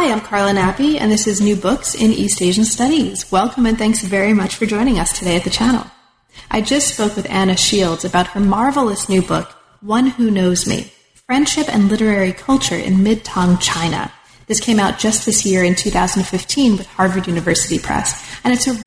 Hi, I'm Carla Nappi, and this is New Books in East Asian Studies. Welcome and thanks very much for joining us today at the channel. I just spoke with Anna Shields about her marvelous new book, One Who Knows Me Friendship and Literary Culture in Mid Tang China. This came out just this year in 2015 with Harvard University Press, and it's a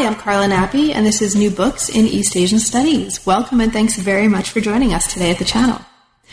Hi, I'm Carla Nappi, and this is New Books in East Asian Studies. Welcome and thanks very much for joining us today at the channel.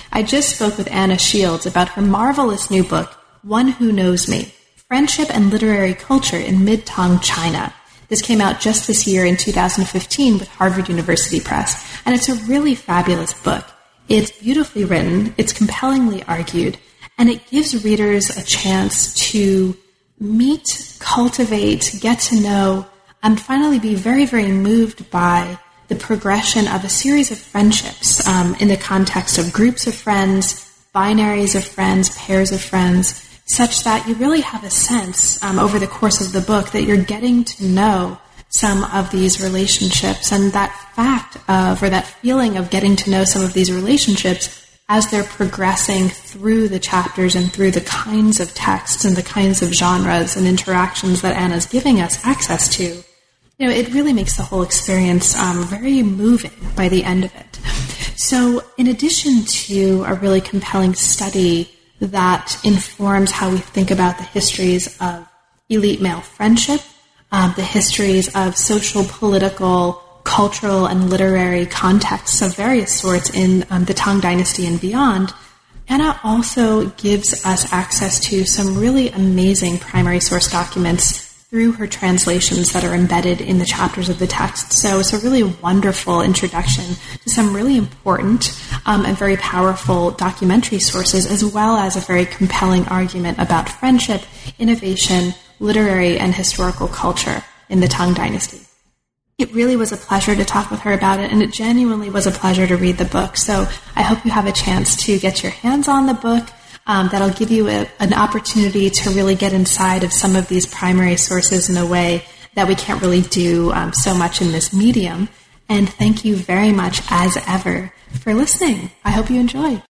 I just spoke with Anna Shields about her marvelous new book, One Who Knows Me Friendship and Literary Culture in Mid Tang China. This came out just this year in 2015 with Harvard University Press, and it's a really fabulous book. It's beautifully written, it's compellingly argued, and it gives readers a chance to meet, cultivate, get to know, and finally be very, very moved by the progression of a series of friendships um, in the context of groups of friends, binaries of friends, pairs of friends, such that you really have a sense um, over the course of the book that you're getting to know some of these relationships and that fact of, or that feeling of getting to know some of these relationships as they're progressing through the chapters and through the kinds of texts and the kinds of genres and interactions that Anna's giving us access to, you know, it really makes the whole experience um, very moving by the end of it. So, in addition to a really compelling study that informs how we think about the histories of elite male friendship, um, the histories of social, political, cultural and literary contexts of various sorts in um, the Tang Dynasty and beyond, Anna also gives us access to some really amazing primary source documents through her translations that are embedded in the chapters of the text. So it's a really wonderful introduction to some really important um, and very powerful documentary sources, as well as a very compelling argument about friendship, innovation, literary, and historical culture in the Tang Dynasty it really was a pleasure to talk with her about it, and it genuinely was a pleasure to read the book. So I hope you have a chance to get your hands on the book. Um, that'll give you a, an opportunity to really get inside of some of these primary sources in a way that we can't really do um, so much in this medium. And thank you very much, as ever, for listening. I hope you enjoy.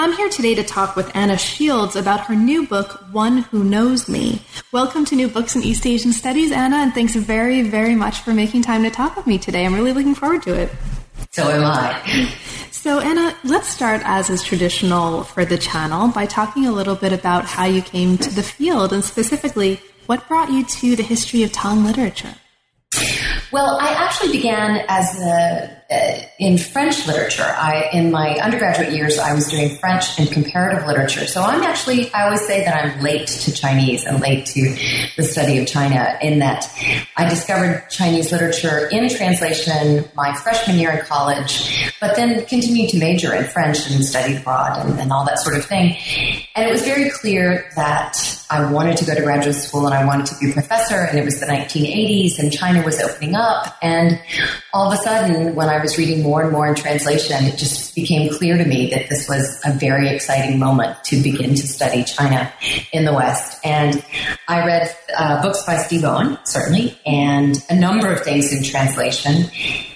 I'm here today to talk with Anna Shields about her new book, One Who Knows Me. Welcome to New Books in East Asian Studies, Anna, and thanks very, very much for making time to talk with me today. I'm really looking forward to it. So am I. So, Anna, let's start as is traditional for the channel by talking a little bit about how you came to the field and specifically what brought you to the history of Tang literature. Well, I actually began as a Uh, in French literature. I in my undergraduate years I was doing French and comparative literature. So I'm actually I always say that I'm late to Chinese and late to the study of China in that I discovered Chinese literature in translation my freshman year in college, but then continued to major in French and studied abroad and, and all that sort of thing. And it was very clear that I wanted to go to graduate school and I wanted to be a professor and it was the 1980s and China was opening up and all of a sudden when I I was reading more and more in translation, it just became clear to me that this was a very exciting moment to begin to study China in the West. And I read uh, books by Steve Owen, certainly, and a number of things in translation.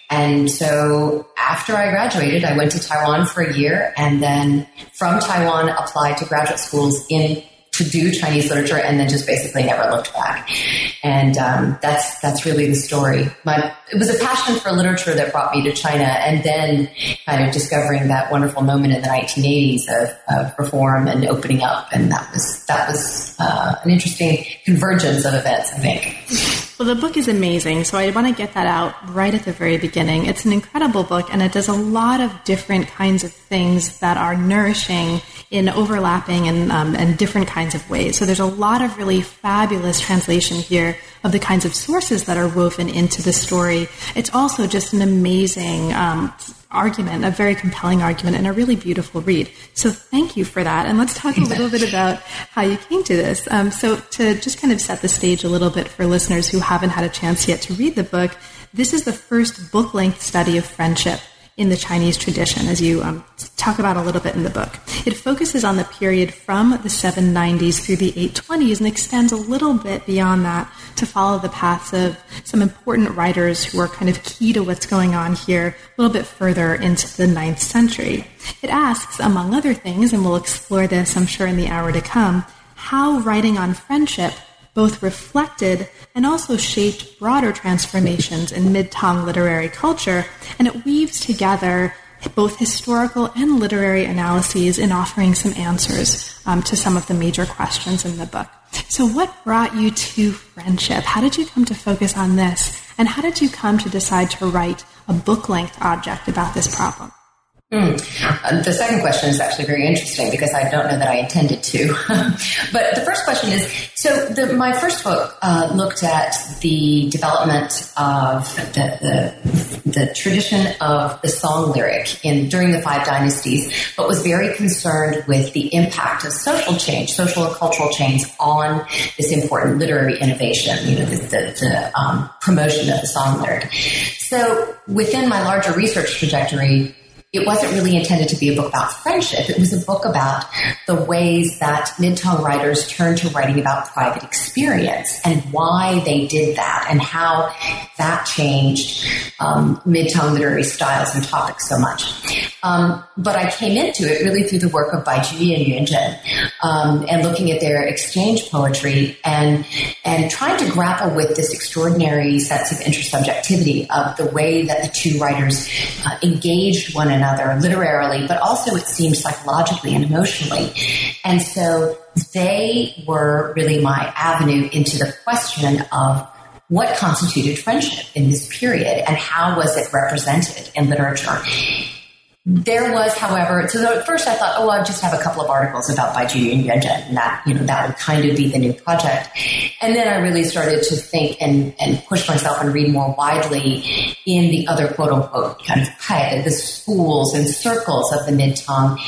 And so after I graduated, I went to Taiwan for a year and then from Taiwan applied to graduate schools in to do Chinese literature and then just basically never looked back. And um, that's that's really the story. My it was a passion for literature that brought me to China, and then kind of discovering that wonderful moment in the 1980s of, of reform and opening up, and that was that was uh, an interesting convergence of events. I think. Well, the book is amazing, so I want to get that out right at the very beginning. It's an incredible book, and it does a lot of different kinds of things that are nourishing in overlapping and, um, and different kinds of ways. So there's a lot of really fabulous translation here of the kinds of sources that are woven into the story. It's also just an amazing um, argument, a very compelling argument, and a really beautiful read. So thank you for that. And let's talk a little bit about how you came to this. Um, so to just kind of set the stage a little bit for listeners who haven't had a chance yet to read the book, this is the first book length study of friendship in the Chinese tradition, as you um, talk about a little bit in the book. It focuses on the period from the 790s through the 820s and extends a little bit beyond that to follow the paths of some important writers who are kind of key to what's going on here a little bit further into the 9th century. It asks, among other things, and we'll explore this, I'm sure, in the hour to come, how writing on friendship both reflected and also shaped broader transformations in mid Tang literary culture, and it weaves together both historical and literary analyses in offering some answers um, to some of the major questions in the book. So, what brought you to friendship? How did you come to focus on this? And how did you come to decide to write a book length object about this problem? Mm. The second question is actually very interesting because I don't know that I intended to. but the first question is so the, my first book uh, looked at the development of the, the, the, tradition of the song lyric in during the five dynasties, but was very concerned with the impact of social change, social and cultural change on this important literary innovation, you know, the um, promotion of the song lyric. So within my larger research trajectory, it wasn't really intended to be a book about friendship. It was a book about the ways that mid-tang writers turned to writing about private experience and why they did that and how that changed um, mid-tang literary styles and topics so much. Um, but I came into it really through the work of Bai Juyi and Yuan um, and looking at their exchange poetry and and trying to grapple with this extraordinary sense of intersubjectivity of the way that the two writers uh, engaged one another literarily, but also it seemed psychologically and emotionally. And so they were really my avenue into the question of what constituted friendship in this period and how was it represented in literature. There was, however, so at first I thought, oh, I'll just have a couple of articles about Bai Juyi and Yuan Zhen, and that, you know, that would kind of be the new project. And then I really started to think and, and push myself and read more widely in the other quote unquote kind of the schools and circles of the mid Tang.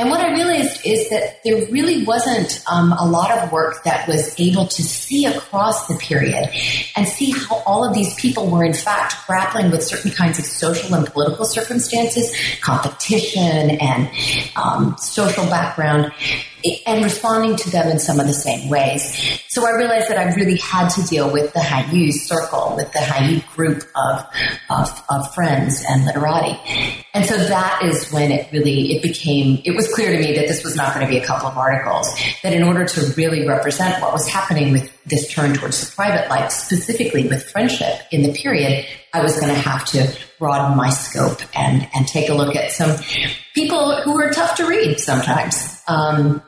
And what I realized is that there really wasn't um, a lot of work that was able to see across the period and see how all of these people were in fact grappling with certain kinds of social and political circumstances, competition and um, social background and responding to them in some of the same ways. So I realized that I really had to deal with the Han Yu circle, with the Han Yu group of, of, of, friends and literati. And so that is when it really, it became, it was clear to me that this was not going to be a couple of articles, that in order to really represent what was happening with this turn towards the private life, specifically with friendship in the period, I was going to have to broaden my scope and, and take a look at some people who were tough to read sometimes. Um,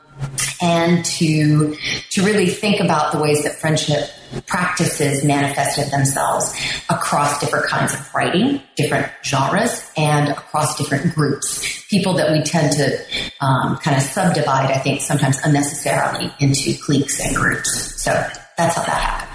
and to to really think about the ways that friendship practices manifested themselves across different kinds of writing, different genres, and across different groups. People that we tend to um, kind of subdivide, I think, sometimes unnecessarily into cliques and groups. So that's how that happened.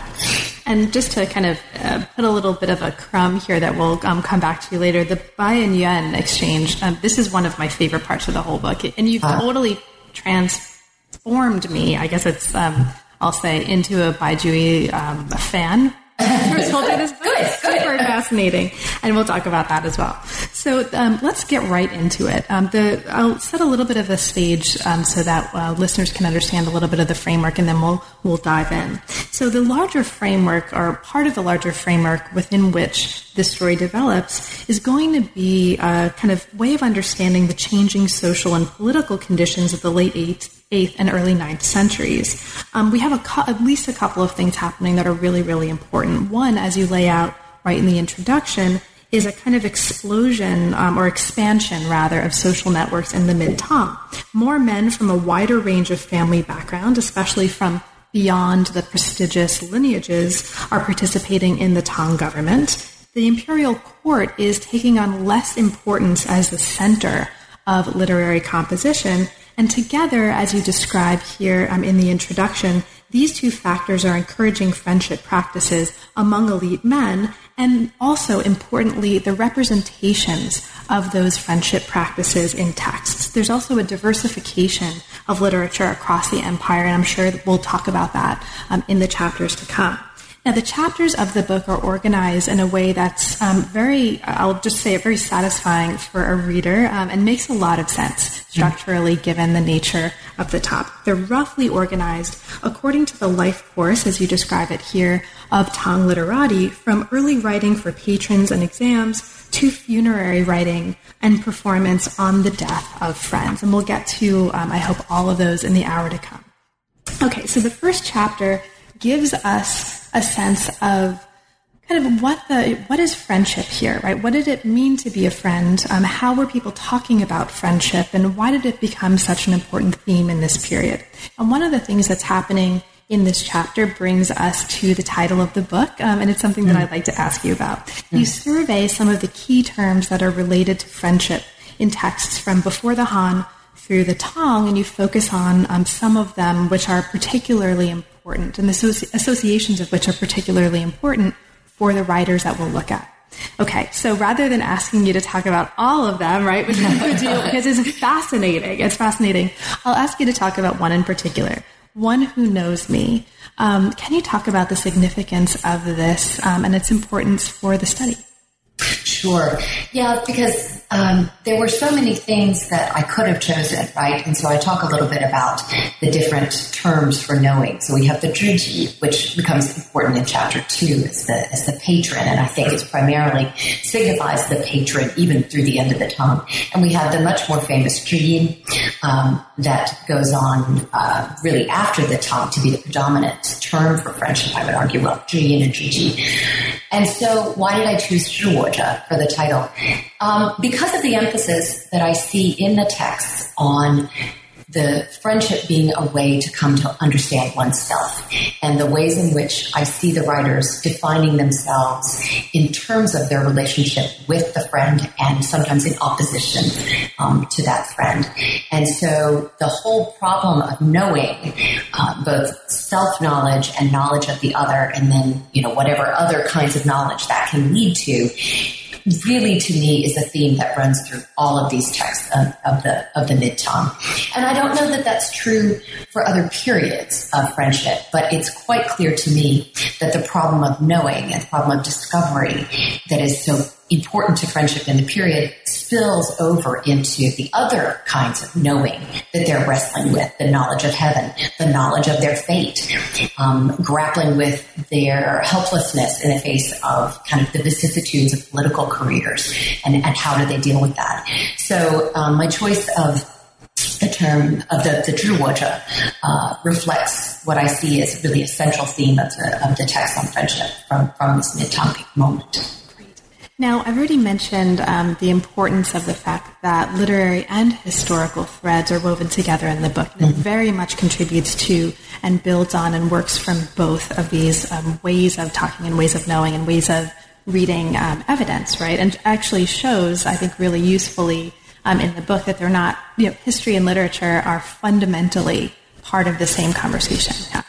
And just to kind of uh, put a little bit of a crumb here that we'll um, come back to later, the Bai and Yuan exchange, um, this is one of my favorite parts of the whole book. And you've uh, totally trans formed me, I guess it's, um, I'll say, into a Bai Juyi um, fan. First, we'll do this. good, super fascinating, and we'll talk about that as well. So um, let's get right into it. Um, the, I'll set a little bit of a stage um, so that uh, listeners can understand a little bit of the framework, and then we'll we'll dive in. So the larger framework, or part of the larger framework within which this story develops, is going to be a kind of way of understanding the changing social and political conditions of the late eighth 8th and early 9th centuries. Um, we have a, at least a couple of things happening that are really, really important. One, as you lay out right in the introduction, is a kind of explosion um, or expansion, rather, of social networks in the mid Tang. More men from a wider range of family background, especially from beyond the prestigious lineages, are participating in the Tang government. The imperial court is taking on less importance as the center of literary composition and together, as you describe here um, in the introduction, these two factors are encouraging friendship practices among elite men, and also importantly, the representations of those friendship practices in texts. There's also a diversification of literature across the empire, and I'm sure we'll talk about that um, in the chapters to come. Now, the chapters of the book are organized in a way that's um, very, I'll just say it, very satisfying for a reader um, and makes a lot of sense structurally given the nature of the top. They're roughly organized according to the life course, as you describe it here, of Tang literati, from early writing for patrons and exams to funerary writing and performance on the death of friends. And we'll get to, um, I hope, all of those in the hour to come. Okay, so the first chapter gives us a sense of kind of what the what is friendship here, right? What did it mean to be a friend? Um, how were people talking about friendship, and why did it become such an important theme in this period? And one of the things that's happening in this chapter brings us to the title of the book, um, and it's something that mm. I'd like to ask you about. Mm. You survey some of the key terms that are related to friendship in texts from before the Han through the Tang, and you focus on um, some of them which are particularly important important, and the associ- associations of which are particularly important for the writers that we'll look at. Okay, so rather than asking you to talk about all of them, right, which do because it's fascinating, it's fascinating, I'll ask you to talk about one in particular. One who knows me. Um, can you talk about the significance of this um, and its importance for the study? Sure. Yeah, because um, there were so many things that I could have chosen, right? And so I talk a little bit about the different terms for knowing. So we have the zhiji, which becomes important in chapter two as the, as the patron, and I think it's primarily signifies the patron even through the end of the Tang. And we have the much more famous zhiyin um, that goes on uh, really after the Tang to be the predominant term for friendship, I would argue, well, zhiyin and zhiji. And so why did I choose zhiwozhe for the title? Um, because of the emphasis that I see in the text on the friendship being a way to come to understand oneself and the ways in which I see the writers defining themselves in terms of their relationship with the friend and sometimes in opposition um, to that friend. And so the whole problem of knowing uh, both self knowledge and knowledge of the other, and then, you know, whatever other kinds of knowledge that can lead to really to me is a theme that runs through all of these texts of, of the of the mid Tang. And I don't know that that's true for other periods of friendship, but it's quite clear to me that the problem of knowing and the problem of discovery that is so important to friendship in the period spills over into the other kinds of knowing that they're wrestling with the knowledge of heaven, the knowledge of their fate, um, grappling with their helplessness in the face of kind of the vicissitudes of political careers and, and how do they deal with that. So, um, my choice of the term of the, the zhiwozhe uh, reflects what I see as really a central theme of the, of the text on friendship from, from this mid-Tang moment. Now, I've already mentioned um, the importance of the fact that literary and historical threads are woven together in the book. And it mm-hmm. very much contributes to and builds on and works from both of these um, ways of talking and ways of knowing and ways of reading um, evidence, right? And actually shows, I think, really usefully um, in the book that they're not, you know, history and literature are fundamentally part of the same conversation. Yeah.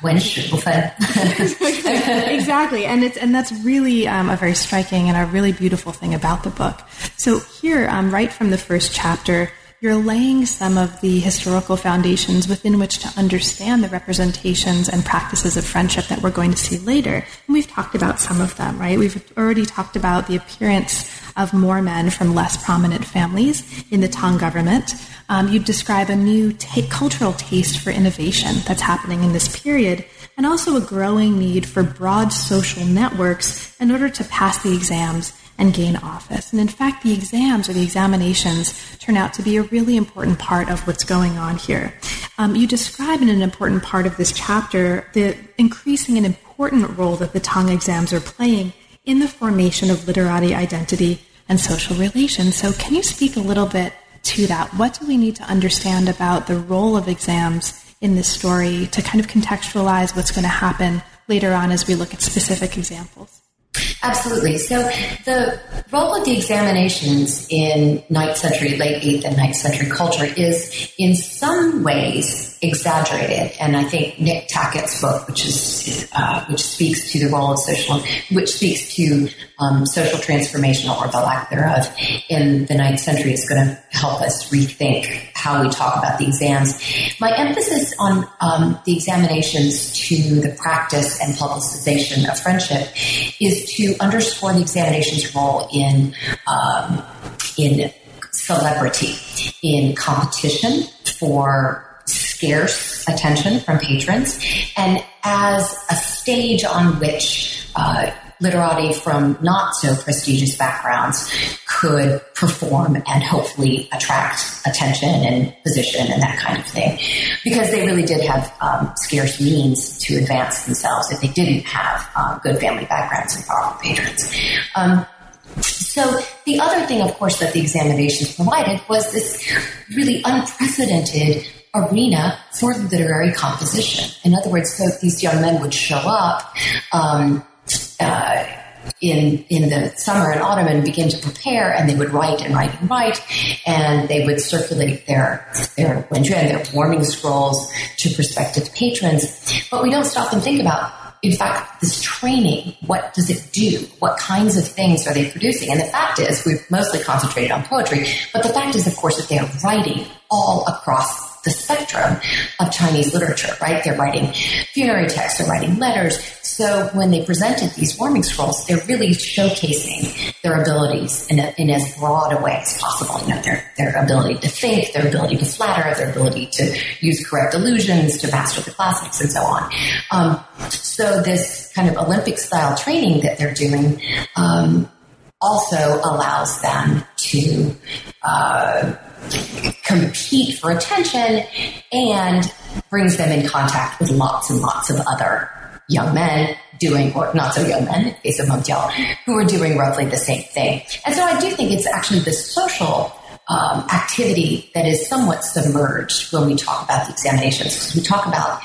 exactly, and it's and that's really um, a very striking and a really beautiful thing about the book. So here, um, right from the first chapter, you're laying some of the historical foundations within which to understand the representations and practices of friendship that we're going to see later. And we've talked about some of them, right? We've already talked about the appearance of more men from less prominent families in the Tang government. Um, you describe a new cultural taste for innovation that's happening in this period, and also a growing need for broad social networks in order to pass the exams and gain office. And in fact, the exams or the examinations turn out to be a really important part of what's going on here. Um, you describe in an important part of this chapter the increasing and important role that the Tang exams are playing in the formation of literati identity and social relations. So, can you speak a little bit to that? What do we need to understand about the role of exams in this story to kind of contextualize what's going to happen later on as we look at specific examples? Absolutely. So the role of the examinations in 9th century, late 8th and 9th century culture is in some ways exaggerated. And I think Nick Tackett's book, which is, uh, which speaks to the role of social, which speaks to um, social transformation or the lack thereof in the 9th century is going to help us rethink how we talk about the exams. My emphasis on um, the examinations to the practice and publicization of friendship is to underscore the examination's role in um, in celebrity, in competition for scarce attention from patrons, and as a stage on which uh, literati from not so prestigious backgrounds could perform and hopefully attract attention and position and that kind of thing. Because they really did have um, scarce means to advance themselves if they didn't have uh, good family backgrounds and powerful patrons. Um, so the other thing, of course, that the examinations provided was this really unprecedented arena for literary composition. In other words, these young men would show up um, uh, in in the summer and autumn and begin to prepare, and they would write and write and write, and they would circulate their their wenjuan, their warming scrolls to prospective patrons. But we don't stop and think about in fact, this training, what does it do? What kinds of things are they producing? And the fact is, we've mostly concentrated on poetry, but the fact is, of course, that they are writing all across the spectrum of Chinese literature, right? They're writing funerary texts, they're writing letters. So when they presented these warming scrolls, they're really showcasing their abilities in, a, in as broad a way as possible. You know, their, their ability to think, their ability to flatter, their ability to use correct allusions, to master the classics, and so on. Um, so this kind of Olympic style training that they're doing um, also allows them to uh, compete for attention and brings them in contact with lots and lots of other young men doing, or not so young men, in the case of Jiao, who are doing roughly the same thing. And so I do think it's actually the social um, activity that is somewhat submerged when we talk about the examinations. We talk about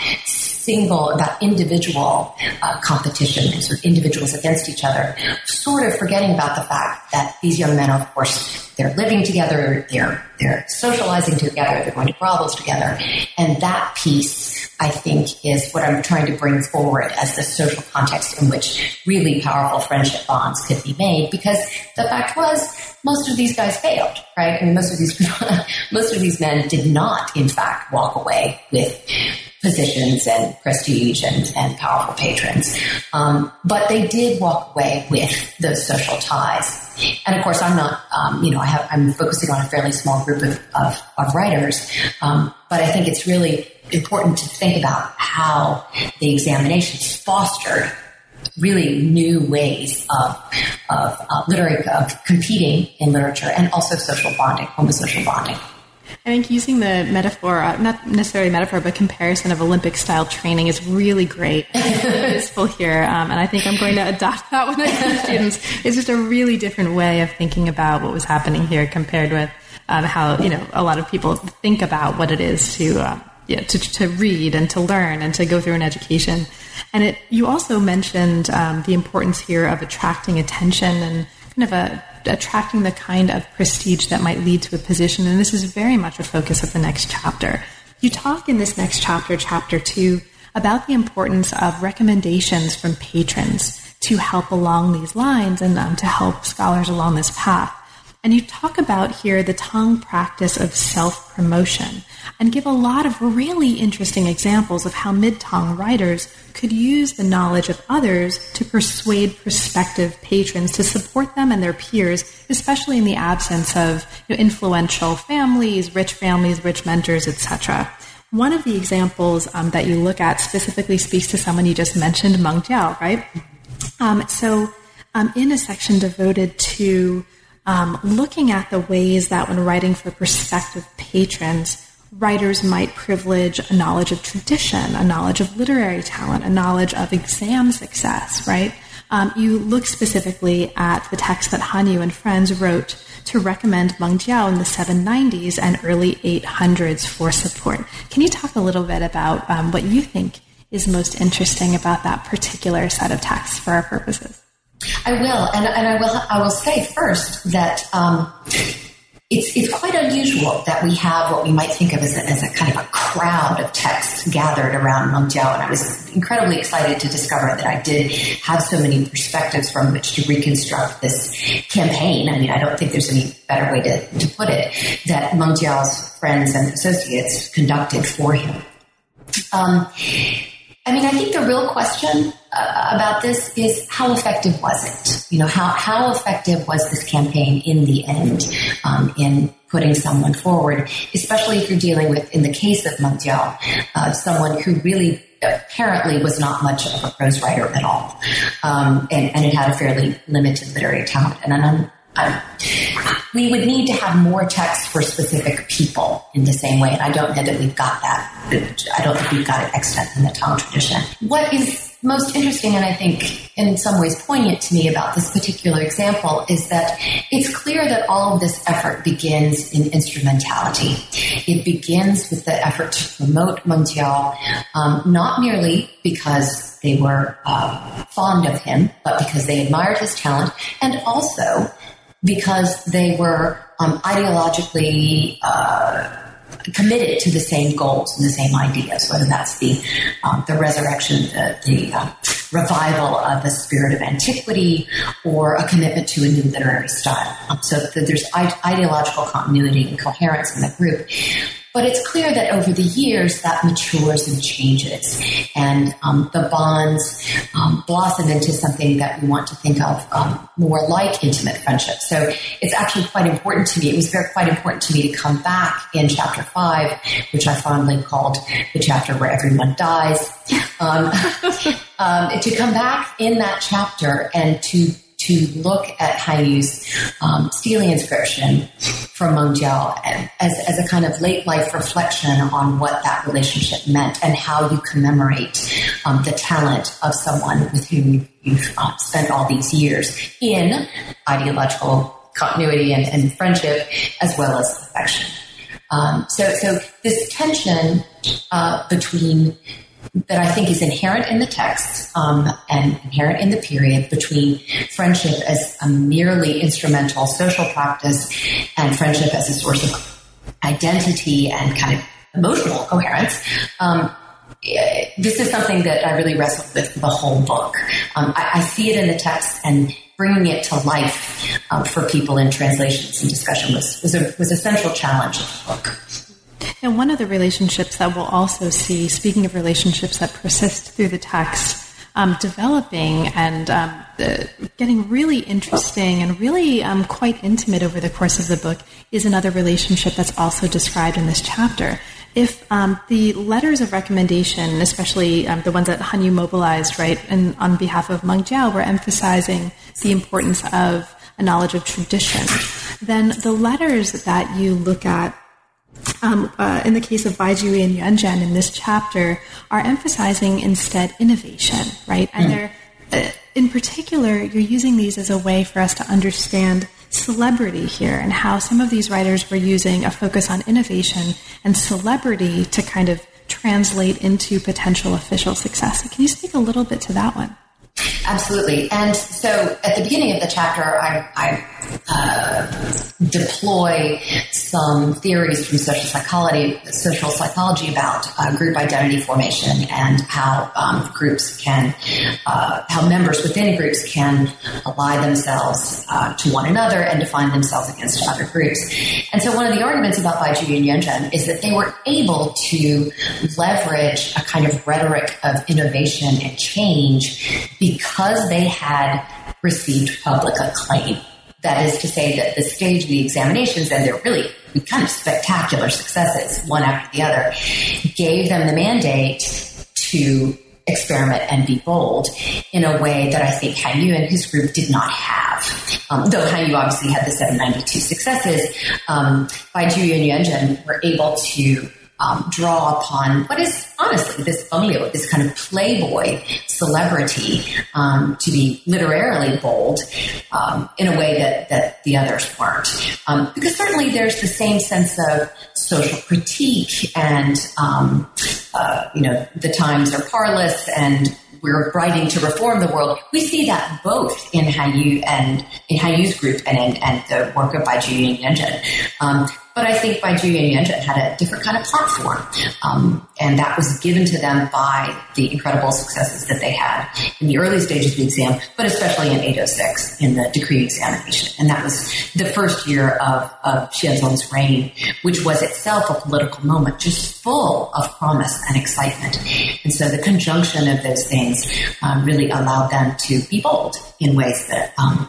single, about individual uh, competition sort of individuals against each other, sort of forgetting about the fact that these young men, of course, they're living together, they're they're socializing together, they're going to brothels together, and that piece, I think, is what I'm trying to bring forward as the social context in which really powerful friendship bonds could be made. Because the fact was, most of these guys failed, right? I mean, most of these most of these men did not, in fact, walk away with positions and prestige and, and powerful patrons. Um, but they did walk away with those social ties. And of course, I'm not, um, you know, I have, I'm focusing on a fairly small group of, of, of writers. Um, but I think it's really important to think about how the examinations fostered really new ways of, of uh, literary, of competing in literature and also social bonding, homosocial bonding. I think using the metaphor, uh, not necessarily metaphor, but comparison of Olympic style training is really great, useful here. Um, and I think I'm going to adopt that when I teach students. It's just a really different way of thinking about what was happening here compared with um, how you know a lot of people think about what it is to. Uh, to, to read and to learn and to go through an education. And it, you also mentioned um, the importance here of attracting attention and kind of a attracting the kind of prestige that might lead to a position. And this is very much a focus of the next chapter. You talk in this next chapter, chapter two, about the importance of recommendations from patrons to help along these lines and um, to help scholars along this path. And you talk about here the Tang practice of self promotion and give a lot of really interesting examples of how mid Tang writers could use the knowledge of others to persuade prospective patrons to support them and their peers, especially in the absence of you know, influential families, rich families, rich mentors, etc. One of the examples um, that you look at specifically speaks to someone you just mentioned, Meng Jiao, right? Um, so, um, in a section devoted to um, looking at the ways that when writing for prospective patrons, writers might privilege a knowledge of tradition, a knowledge of literary talent, a knowledge of exam success, right? Um, you look specifically at the text that Han Yu and friends wrote to recommend Meng Jiao in the 790s and early 800s for support. Can you talk a little bit about um, what you think is most interesting about that particular set of texts for our purposes? I will, and, and I will. I will say first that um, it's it's quite unusual that we have what we might think of as a, as a kind of a crowd of texts gathered around Meng Jiao, and I was incredibly excited to discover that I did have so many perspectives from which to reconstruct this campaign. I mean, I don't think there's any better way to, to put it that Meng Jiao's friends and associates conducted for him. Um, I mean, I think the real question uh, about this is how effective was it? You know, how, how effective was this campaign in the end um, in putting someone forward, especially if you're dealing with, in the case of Meng Jiao, uh, someone who really apparently was not much of a prose writer at all, um, and, and it had a fairly limited literary talent. And I'm we would need to have more text for specific people in the same way, and I don't know that we've got that. I don't think we've got it extant in the Tang tradition. What is most interesting, and I think in some ways poignant to me about this particular example, is that it's clear that all of this effort begins in instrumentality. It begins with the effort to promote Jiao, um, not merely because they were uh, fond of him, but because they admired his talent, and also because they were um, ideologically uh, committed to the same goals and the same ideas, whether that's the um, the resurrection, the, the uh, revival of the spirit of antiquity, or a commitment to a new literary style. Um, so there's ideological continuity and coherence in the group. But it's clear that over the years that matures and changes, and um, the bonds um, blossom into something that we want to think of um, more like intimate friendship. So it's actually quite important to me. It was very quite important to me to come back in chapter five, which I fondly called the chapter where everyone dies. Um, um, to come back in that chapter and to to look at Han Yu's um, inscription from Meng Jiao as, as a kind of late life reflection on what that relationship meant and how you commemorate um, the talent of someone with whom you've uh, spent all these years in ideological continuity and, and friendship as well as affection. Um, so, so this tension uh, between that I think is inherent in the text um, and inherent in the period between friendship as a merely instrumental social practice and friendship as a source of identity and kind of emotional coherence. Um, this is something that I really wrestled with the whole book. Um, I, I, see it in the text and bringing it to life um, for people in translations and discussion was, was, a, was a central challenge of the book. And one of the relationships that we'll also see, speaking of relationships that persist through the text, um, developing and um, the, getting really interesting and really um, quite intimate over the course of the book is another relationship that's also described in this chapter. If um, the letters of recommendation, especially um, the ones that Han Yu mobilized, right, and on behalf of Meng Jiao, were emphasizing the importance of a knowledge of tradition, then the letters that you look at um, uh, in the case of Baizhi and Yuanzhen in this chapter, are emphasizing instead innovation, right? And mm. they're, uh, in particular, you're using these as a way for us to understand celebrity here and how some of these writers were using a focus on innovation and celebrity to kind of translate into potential official success. So can you speak a little bit to that one? Absolutely. And so at the beginning of the chapter, I, I uh, deploy some theories from social psychology, social psychology about uh, group identity formation and how um, groups can, uh, how members within groups can ally themselves uh, to one another and define themselves against other groups. And so, one of the arguments about Baijiu and Yuanzhen is that they were able to leverage a kind of rhetoric of innovation and change because they had received public acclaim. That is to say that the stage the examinations, and they're really kind of spectacular successes, one after the other, gave them the mandate to experiment and be bold in a way that I think Han Yu and his group did not have. Um, though Han Yu obviously had the 792 successes, um, Baijiu and Yuanzhen were able to um, draw upon what is honestly this Feng this kind of playboy celebrity, um, to be literarily bold um, in a way that, that the others weren't. Um, because certainly there's the same sense of social critique and, um, uh, you know, the times are parlous and we're writing to reform the world. We see that both in Han Yu and in Han Yu's group and in, and the work of Baijiu and Yuanzhen. Um, but I think Baijiu and Yuanzhen had a different kind of platform. Um, and that was given to them by the incredible successes that they had in the early stages of the exam, but especially in 806 in the decree examination. And that was the first year of, of Xianzong's reign, which was itself a political moment just full of promise and excitement. And so the conjunction of those things um, really allowed them to be bold in ways that, um,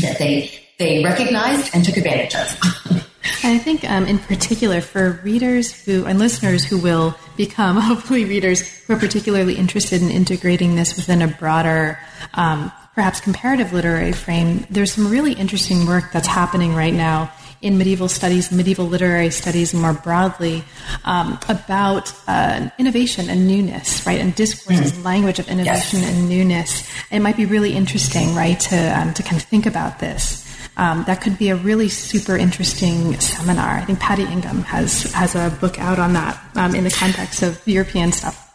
that they, they recognized and took advantage of. I think, um, in particular, for readers who and listeners who will become hopefully readers who are particularly interested in integrating this within a broader, um, perhaps comparative literary frame, there's some really interesting work that's happening right now in medieval studies, medieval literary studies more broadly, um, about uh, innovation and newness, right? And discourses, mm. language of innovation yes. and newness. It might be really interesting, right, to um, to kind of think about this um, that could be a really super interesting seminar. I think Patty Ingham has has a book out on that um, in the context of European stuff.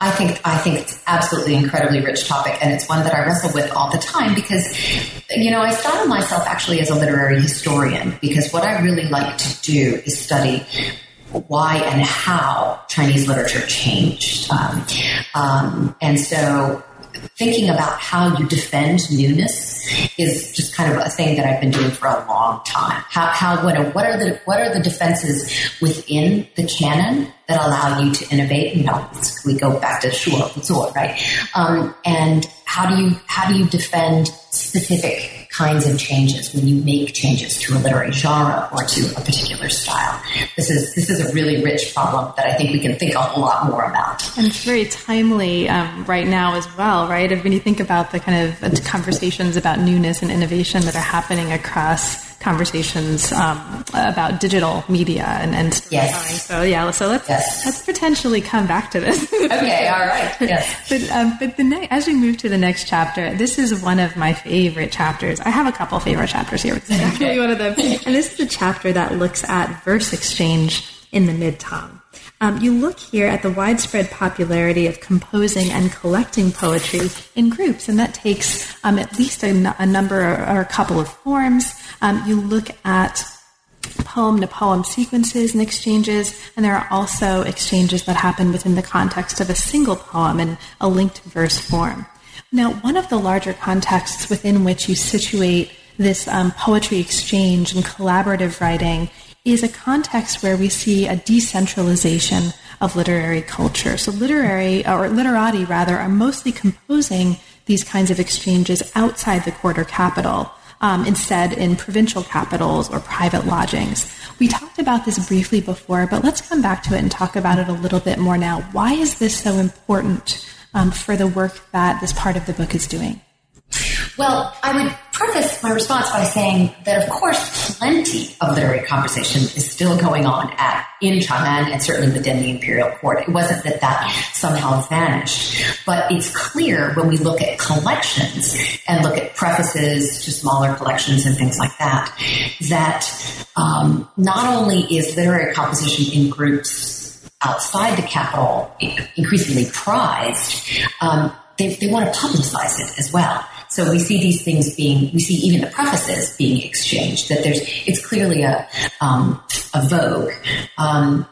I think I think it's absolutely incredibly rich topic, and it's one that I wrestle with all the time because, you know, I style myself actually as a literary historian because what I really like to do is study why and how Chinese literature changed, um, um, and so thinking about how you defend newness is just kind of a thing that I've been doing for a long time. How, how what, are, what are the what are the defenses within the canon that allow you to innovate? You know, we go back to Shuo right? Um, and how do you how do you defend specific kinds of changes when you make changes to a literary genre or to a particular style. This is this is a really rich problem that I think we can think a lot more about. And it's very timely um, right now as well, right? When you think about the kind of uh, conversations about newness and innovation that are happening across conversations um, about digital media and, and storytelling. Yes. So yeah, so let's yes. let's potentially come back to this. okay, all right. Yes. but um, but the ne- as we move to the next chapter, this is one of my favorite chapters. I have a couple favorite chapters here. Is actually one of them, and this is a chapter that looks at verse exchange in the mid Tang. Um, you look here at the widespread popularity of composing and collecting poetry in groups, and that takes um, at least a, a, number or a couple of forms. Um, you look at poem to poem sequences and exchanges, and there are also exchanges that happen within the context of a single poem in a linked verse form. Now, one of the larger contexts within which you situate this um, poetry exchange and collaborative writing is a context where we see a decentralization of literary culture. So, literary, or literati rather, are mostly composing these kinds of exchanges outside the quarter capital um, instead in provincial capitals or private lodgings. We talked about this briefly before, but let's come back to it and talk about it a little bit more now. Why is this so important um, for the work that this part of the book is doing? Well, I would preface my response by saying that, of course, plenty of literary conversation is still going on at in Chang'an and certainly within the imperial court. It wasn't that that somehow vanished, but it's clear when we look at collections and look at prefaces to smaller collections and things like that, that um, not only is literary composition in groups outside the capital increasingly prized, um, they, they want to publicize it as well. So we see these things being, we see even the prefaces being exchanged. That there's, it's clearly a um, a vogue. Um,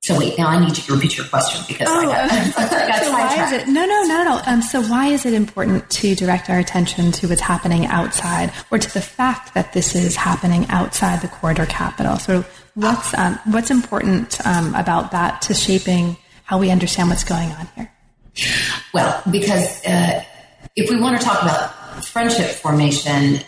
so wait, now I need you to repeat your question because oh, I got, I got so why is it? No, no, not at all. Um, so why is it important to direct our attention to what's happening outside, or to the fact that this is happening outside the corridor capital? So what's um, what's important um, about that to shaping how we understand what's going on here? Well, because uh, if we want to talk about friendship formation,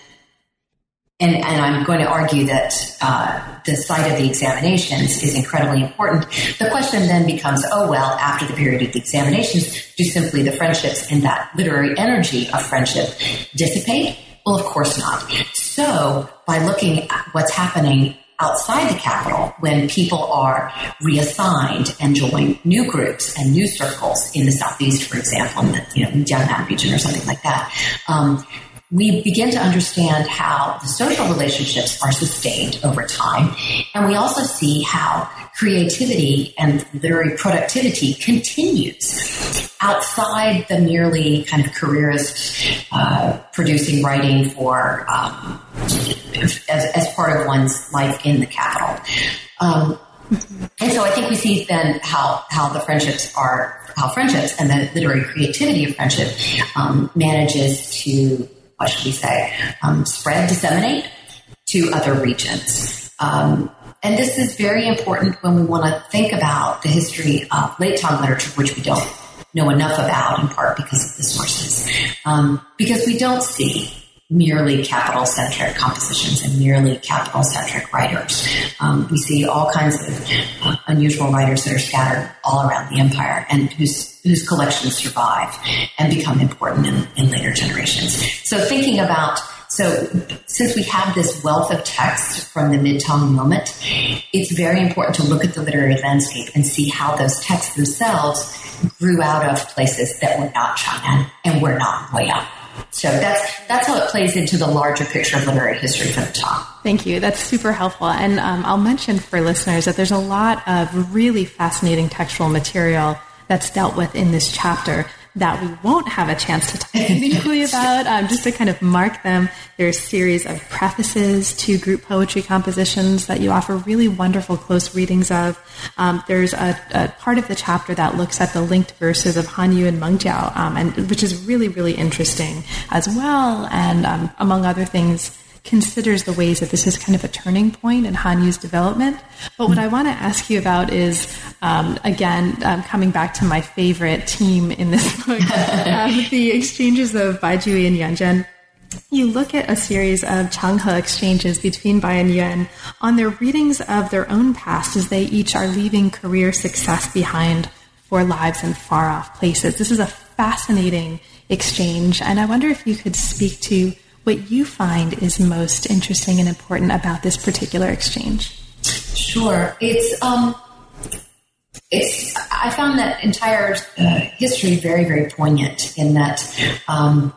and, and I'm going to argue that uh, the site of the examinations is incredibly important. The question then becomes, oh, well, after the period of the examinations, do simply the friendships and that literary energy of friendship dissipate? Well, of course not. So, by looking at what's happening outside the capital when people are reassigned and join new groups and new circles in the southeast, for example, in the you know, Jiangnan region or something like that. Um, we begin to understand how the social relationships are sustained over time. And we also see how creativity and literary productivity continues outside the merely kind of careerist uh, producing writing for um, as, as, part of one's life in the capital. Um, and so I think we see then how, how the friendships are how friendships and the literary creativity of friendship um, manages to what should we say, um, spread, disseminate to other regions. Um, and this is very important when we want to think about the history of late Tang literature, which we don't know enough about, in part because of the sources. Um, because we don't see merely capital centric compositions and merely capital centric writers. Um, we see all kinds of uh, unusual writers that are scattered all around the empire and whose whose collections survive and become important in, in later generations. So thinking about so, since we have this wealth of text from the mid Tang moment, it's very important to look at the literary landscape and see how those texts themselves grew out of places that were not Chang'an and were not Luoyang. So that's that's how it plays into the larger picture of literary history for the Tang. Thank you. That's super helpful. And um, I'll mention for listeners that there's a lot of really fascinating textual material that's dealt with in this chapter that we won't have a chance to talk deeply about. Um, just to kind of mark them, there's a series of prefaces to group poetry compositions that you offer really wonderful close readings of. Um, there's a, a, part of the chapter that looks at the linked verses of Han Yu and Meng Jiao, um, and which is really really interesting as well. And um, among other things considers the ways that this is kind of a turning point in Han Yu's development. But what I want to ask you about is, um, again, um, coming back to my favorite team in this book, um, the exchanges of Bai Juyi and Yuan Zhen. You look at a series of Changhe exchanges between Bai and Yuan on their readings of their own past as they each are leaving career success behind for lives in far off places. This is a fascinating exchange, and I wonder if you could speak to what you find is most interesting and important about this particular exchange. Sure. It's, um, it's, I found that entire uh, history very, very poignant in that um,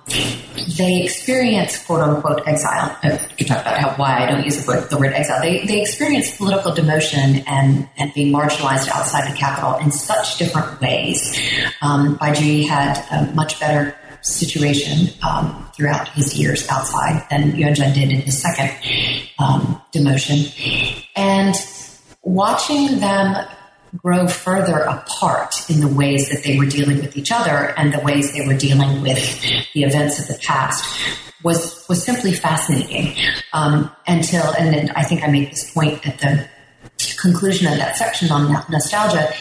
they experience quote unquote exile. Uh, you talk about how, why I don't use the word, the word exile. They, they experience political demotion and, and being marginalized outside the capital in such different ways. Um, Bai Juyi had a much better situation um, throughout his years outside than Zhen did in his second um, demotion. And watching them grow further apart in the ways that they were dealing with each other and the ways they were dealing with the events of the past was was simply fascinating um, until and then I think I make this point at the conclusion of that section on nostalgia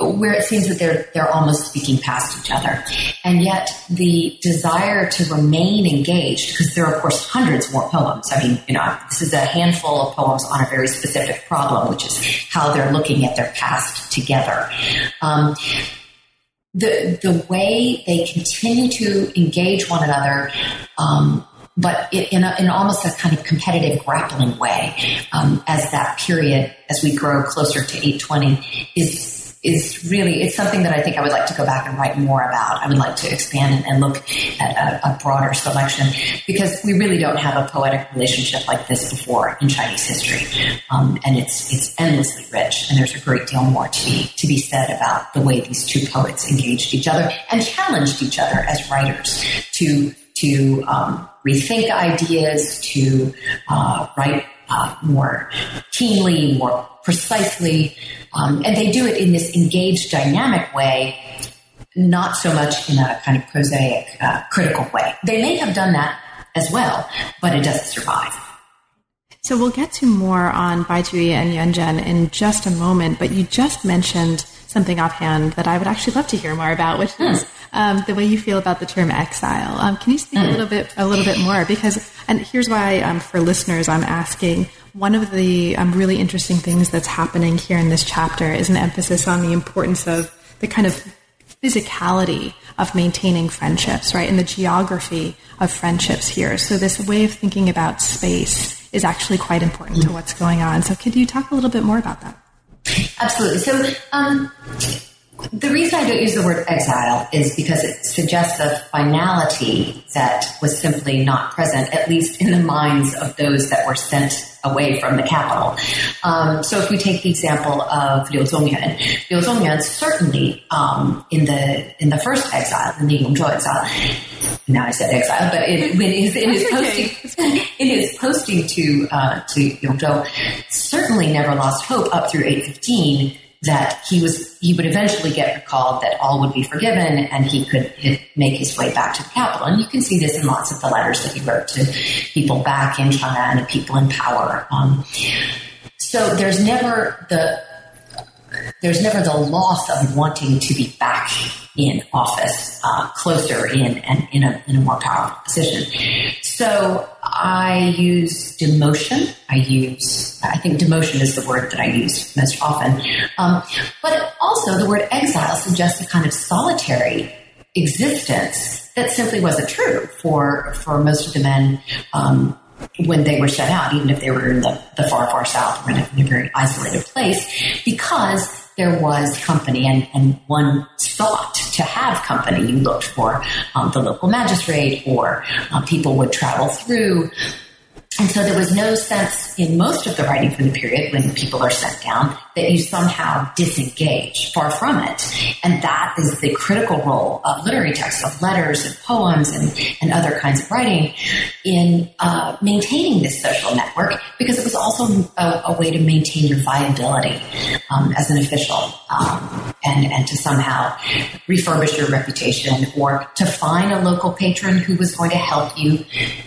where it seems that they're they're almost speaking past each other, and yet the desire to remain engaged, because there are of course hundreds more poems. I mean, you know, this is a handful of poems on a very specific problem, which is how they're looking at their past together. Um, the the way they continue to engage one another. Um, but in, a, in almost a kind of competitive grappling way, um, as that period, as we grow closer to 820, is is really it's something that I think I would like to go back and write more about. I would like to expand and, look at a, a, broader selection because we really don't have a poetic relationship like this before in Chinese history, um, and it's it's endlessly rich. And there's a great deal more to be to be said about the way these two poets engaged each other and challenged each other as writers to to um, rethink ideas, to uh, write uh, more keenly, more precisely, um, and they do it in this engaged, dynamic way. Not so much in a kind of prosaic, uh, critical way. They may have done that as well, but it doesn't survive. So we'll get to more on Bai Juyi and Yuanzhen in just a moment, but you just mentioned something offhand that I would actually love to hear more about, which is um, the way you feel about the term exile. Um, can you speak a little bit a little bit more? Because and here's why um, for listeners I'm asking. One of the um, really interesting things that's happening here in this chapter is an emphasis on the importance of the kind of physicality of maintaining friendships, right, and the geography of friendships here. So this way of thinking about space is actually quite important to what's going on. So could you talk a little bit more about that? Absolutely. So, um, the reason I don't use the word exile is because it suggests a finality that was simply not present, at least in the minds of those that were sent away from the capital. Um, so if we take the example of Liu Zongyuan, Liu Zongyuan certainly um, in the in the first exile, in the Yongzhou exile, now I said exile, but it, in, his, in his posting in his posting to uh, to Yongzhou, certainly never lost hope up through 815 that he was he would eventually get recalled, that all would be forgiven, and he could make his way back to the capital. And you can see this in lots of the letters that he wrote to people back in Chang'an and people in power. Um, so there's never the there's never the loss of wanting to be back in office, uh, closer in and in a, in a more powerful position. So I use demotion. I use, I think demotion is the word that I use most often. Um, but also the word exile suggests a kind of solitary existence that simply wasn't true for, for most of the men, um, when they were set out, even if they were in the, the far, far south or in a, in a very isolated place, because there was company and, and one sought to have company. You looked for um, the local magistrate or uh, people would travel through and so there was no sense in most of the writing from the period when people are sent down that you somehow disengage. Far from it. And that is the critical role of literary texts, of letters and poems and, and other kinds of writing in uh, maintaining this social network because it was also a, a way to maintain your viability um, as an official um, and, and to somehow refurbish your reputation or to find a local patron who was going to help you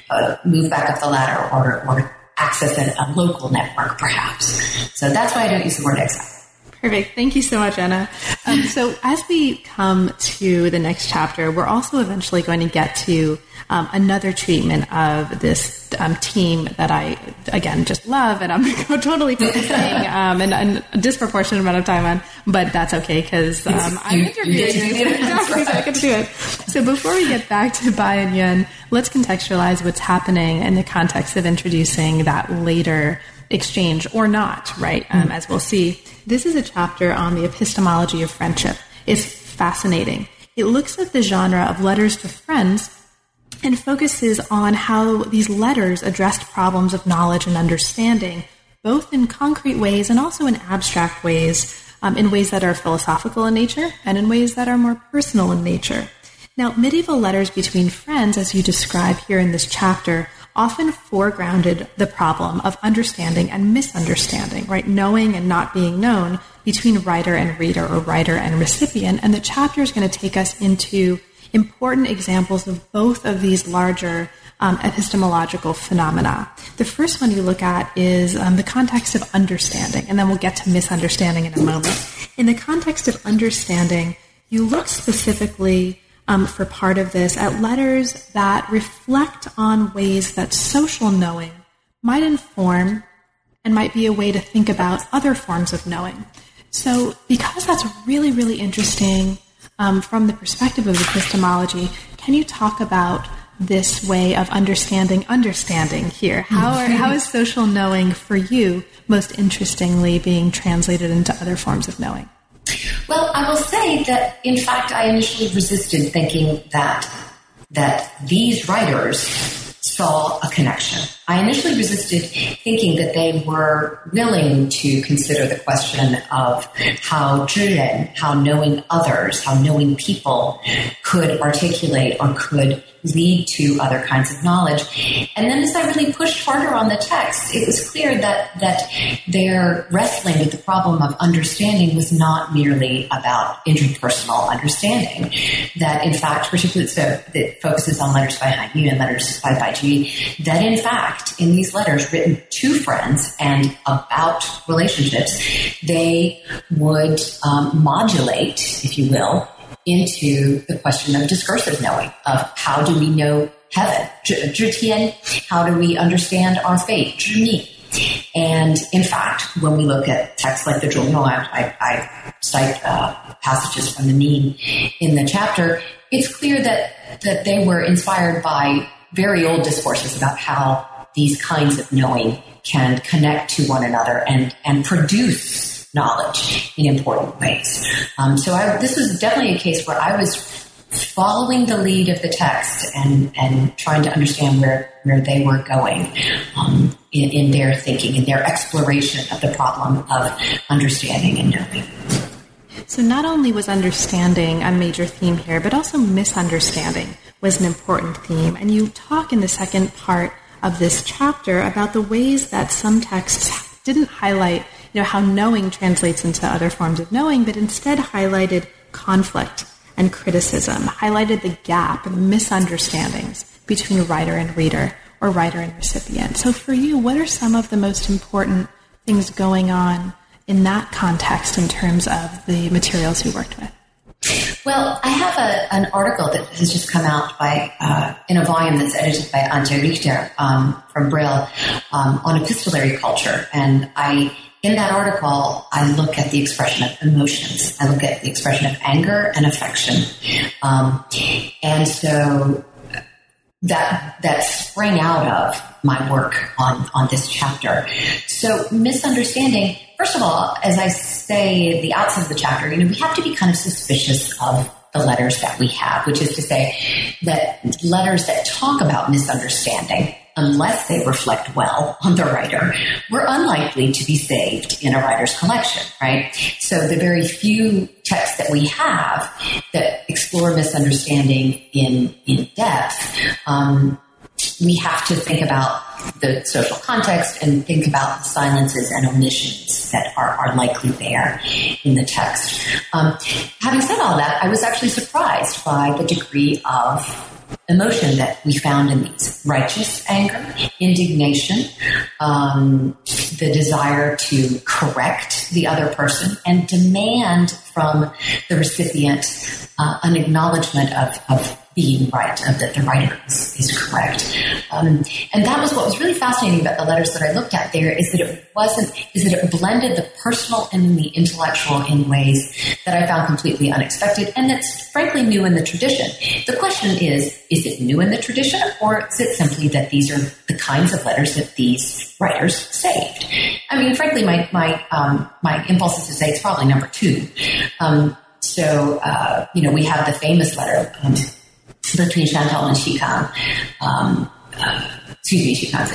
uh, move back up the ladder or or, access a, a local network, perhaps. So that's why I don't use the word exile. Perfect. Thank you so much, Anna. Um, so, as we come to the next chapter, we're also eventually going to get to um, another treatment of this um, team that I, again, just love, and I'm totally focusing um, and, and, a disproportionate amount of time on, but that's okay because um, I'm interviewing you. Exactly, so I can do it. So, before we get back to Bai and Yuan, let's contextualize what's happening in the context of introducing that later exchange or not, right? Um, mm-hmm. As we'll see, this is a chapter on the epistemology of friendship. It's fascinating. It looks at the genre of letters to friends and focuses on how these letters addressed problems of knowledge and understanding, both in concrete ways and also in abstract ways, um, in ways that are philosophical in nature and in ways that are more personal in nature. Now, medieval letters between friends, as you describe here in this chapter, often foregrounded the problem of understanding and misunderstanding, right? Knowing and not being known between writer and reader or writer and recipient. And the chapter is going to take us into important examples of both of these larger um, epistemological phenomena. The first one you look at is um, the context of understanding, and then we'll get to misunderstanding in a moment. In the context of understanding, you look specifically um, for part of this at letters that reflect on ways that social knowing might inform and might be a way to think about other forms of knowing. So, because that's really, really interesting um, from the perspective of epistemology, can you talk about this way of understanding understanding here? How, are, how is social knowing for you most interestingly being translated into other forms of knowing? Well, I will say that in fact I initially resisted thinking that that these writers saw a connection. I initially resisted thinking that they were willing to consider the question of how zhiren, how knowing others, how knowing people could articulate or could lead to other kinds of knowledge. And then as I really pushed harder on the text, it was clear that, that their wrestling with the problem of understanding was not merely about interpersonal understanding. That in fact, particularly so that focuses on letters by Yu and letters by Bai Juyi, that in fact, in these letters written to friends and about relationships, they would um, modulate, if you will, into the question of discursive knowing, of how do we know heaven, how do we understand our fate. And in fact, when we look at texts like the Zhongyong, I, I, cite uh, passages from the Ning in the chapter, it's clear that, that they were inspired by very old discourses about how these kinds of knowing can connect to one another and, and produce knowledge in important ways. Um, so I, this was definitely a case where I was following the lead of the text and, and trying to understand where, where they were going um, in, in their thinking, in their exploration of the problem of understanding and knowing. So, not only was understanding a major theme here, but also misunderstanding was an important theme. And you talk in the second part of this chapter about the ways that some texts didn't highlight you know, how knowing translates into other forms of knowing, but instead highlighted conflict and criticism, highlighted the gap and misunderstandings between writer and reader or writer and recipient. So for you, what are some of the most important things going on in that context in terms of the materials you worked with? Well, I have a, an article that has just come out by uh, in a volume that's edited by Antje Richter um, from Brill um, on epistolary culture, and I in that article, I look at the expression of emotions. I look at the expression of anger and affection. Um, and so that, that sprang out of my work on, on this chapter. So misunderstanding, first of all, as I say at the outset of the chapter, you know, we have to be kind of suspicious of the letters that we have, which is to say that letters that talk about misunderstanding unless they reflect well on the writer, were unlikely to be saved in a writer's collection, right? So the very few texts that we have that explore misunderstanding in, in depth, um, we have to think about the social context and think about the silences and omissions that are, are likely there in the text. Um, having said all that, I was actually surprised by the degree of emotion that we found in these righteous anger, indignation, um, the desire to correct the other person, and demand from the recipient uh, an acknowledgement of, of being right, of that the writer is, is correct. Um, and that was what was really fascinating about the letters that I looked at there is that it wasn't, is that it blended the personal and the intellectual in ways that I found completely unexpected and that's frankly new in the tradition. The question is, is it new in the tradition or is it simply that these are the kinds of letters that these writers saved? I mean, frankly, my, my, um, my impulse is to say it's probably number two. Um, so, uh, you know, we have the famous letter, um, between Shan Tao and Xi Kang, um, uh, excuse me, Xi Kang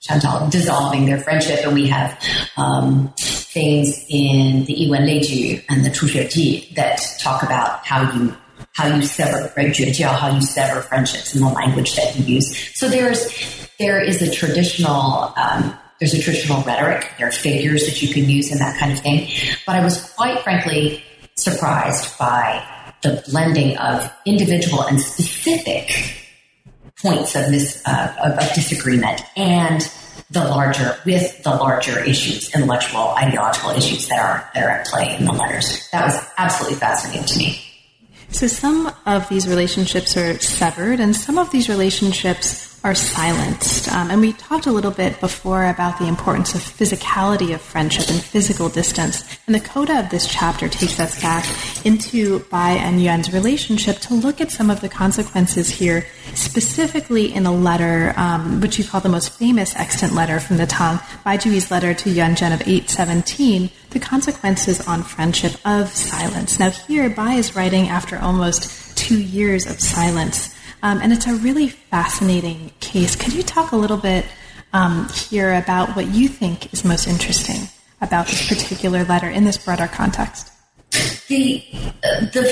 Chantal dissolving their friendship, and we have um, things in the Yiwen Leiju and the Ji that talk about how you how you sever right, how you sever friendships in the language that you use. So there's there is a traditional um, there's a traditional rhetoric. There are figures that you can use and that kind of thing. But I was quite frankly surprised by the blending of individual and specific points of, mis, uh, of, of disagreement and the larger with the larger issues, intellectual, ideological issues that are that are at play in the letters. That was absolutely fascinating to me. So some of these relationships are severed, and some of these relationships are silenced. Um, and we talked a little bit before about the importance of physicality of friendship and physical distance. And the coda of this chapter takes us back into Bai and Yuan's relationship to look at some of the consequences here, specifically in a letter, um, which you call the most famous extant letter from the Tang, Bai Juyi's letter to Yuan Zhen of 817, the consequences on friendship of silence. Now here, Bai is writing after almost two years of silence. Um, and it's a really fascinating case. Could you talk a little bit um, hear about what you think is most interesting about this particular letter in this broader context. The uh, the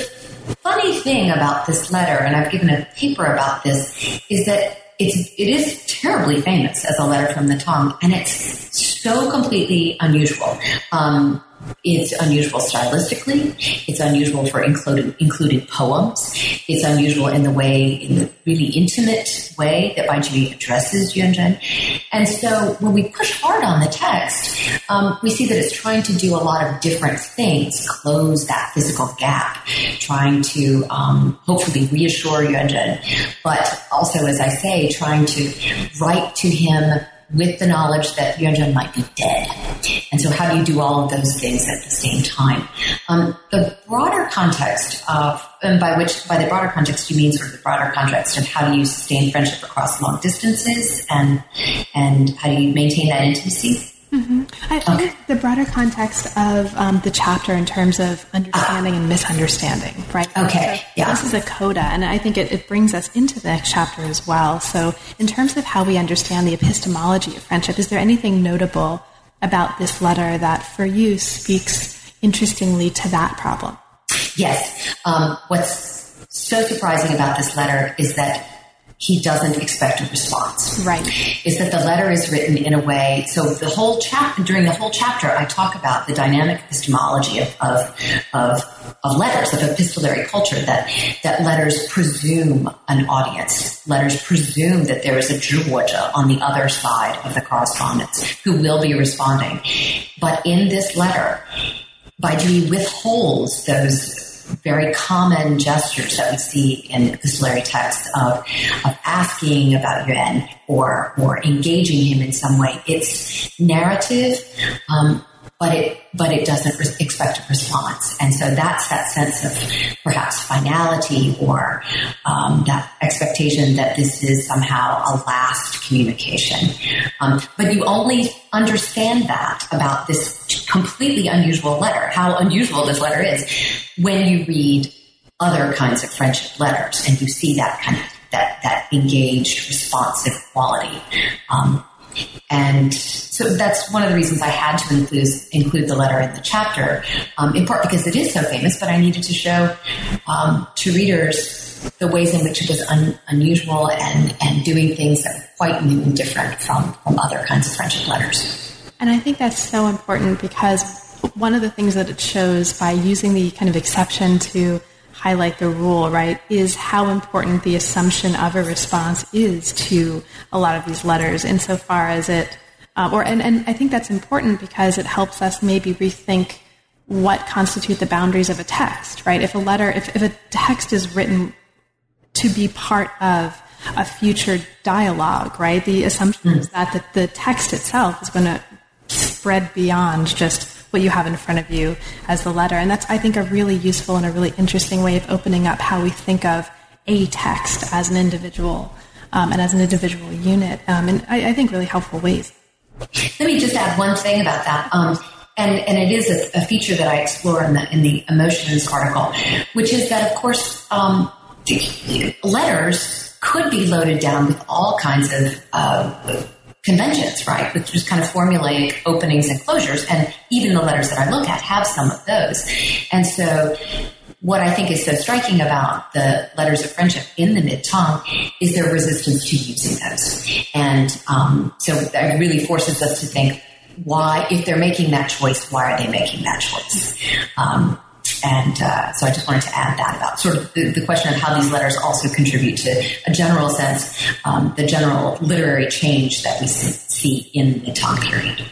funny thing about this letter, and I've given a paper about this, is that it's it is terribly famous as a letter from the Tang, and it's so completely unusual. Um, it's unusual stylistically. It's unusual for including, poems. It's unusual in the way, in the really intimate way that Bai Juyi addresses Yuanzhen. And so when we push hard on the text, um, we see that it's trying to do a lot of different things, close that physical gap, trying to um, hopefully reassure Yuanzhen, but also, as I say, trying to write to him with the knowledge that Yuanzhen might be dead. And so how do you do all of those things at the same time? Um, the broader context of, and by which, by the broader context, you mean sort of the broader context of how do you sustain friendship across long distances and, and how do you maintain that intimacy? Mm-hmm. I think okay. the broader context of um, the chapter in terms of understanding and misunderstanding, right? Okay. So yeah. This is a coda, and I think it, it, brings us into the next chapter as well. So, in terms of how we understand the epistemology of friendship, is there anything notable about this letter that, for you, speaks interestingly to that problem? Yes. Um, what's so surprising about this letter is that he doesn't expect a response. Right. Is that the letter is written in a way, so the whole chapter, during the whole chapter, I talk about the dynamic epistemology of, of, of, of letters, of epistolary culture, that, that letters presume an audience. Letters presume that there is a zhiji on the other side of the correspondence who will be responding. But in this letter, Bai Juyi withholds those very common gestures that we see in epistolary texts of, of asking about Yuan or, or engaging him in some way. It's narrative, um, but it but it doesn't re- expect a response, and so that's that sense of perhaps finality or um, that expectation that this is somehow a last communication. Um, but you only understand that about this completely unusual letter, how unusual this letter is, when you read other kinds of friendship letters and you see that kind of that that engaged, responsive quality. Um, and so that's one of the reasons I had to include, include the letter in the chapter, um, in part because it is so famous, but I needed to show um, to readers the ways in which it was un, unusual and, and doing things that were quite new and different from, from other kinds of friendship letters. And I think that's so important because one of the things that it shows by using the kind of exception to highlight the rule, right, is how important the assumption of a response is to a lot of these letters insofar as it, uh, or, and, and I think that's important because it helps us maybe rethink what constitute the boundaries of a text, right? If a letter, if, if a text is written to be part of a future dialogue, right? The assumption mm. is that the, the text itself is going to spread beyond just what you have in front of you as the letter. And that's, I think, a really useful and a really interesting way of opening up how we think of a text as an individual um, and as an individual unit um, in, I, I, think, really helpful ways. Let me just add one thing about that. Um, and, and it is a, a, feature that I explore in the, in the emotions article, which is that, of course, um, letters could be loaded down with all kinds of uh, conventions, right? Which just kind of formulaic openings and closures. And even the letters that I look at have some of those. And so what I think is so striking about the letters of friendship in the mid Tang is their resistance to using those. And um, so that really forces us to think, why, if they're making that choice, why are they making that choice? Um, and uh, so I just wanted to add that about sort of the, the, question of how these letters also contribute to a general sense, um, the general literary change that we see in the Tang period.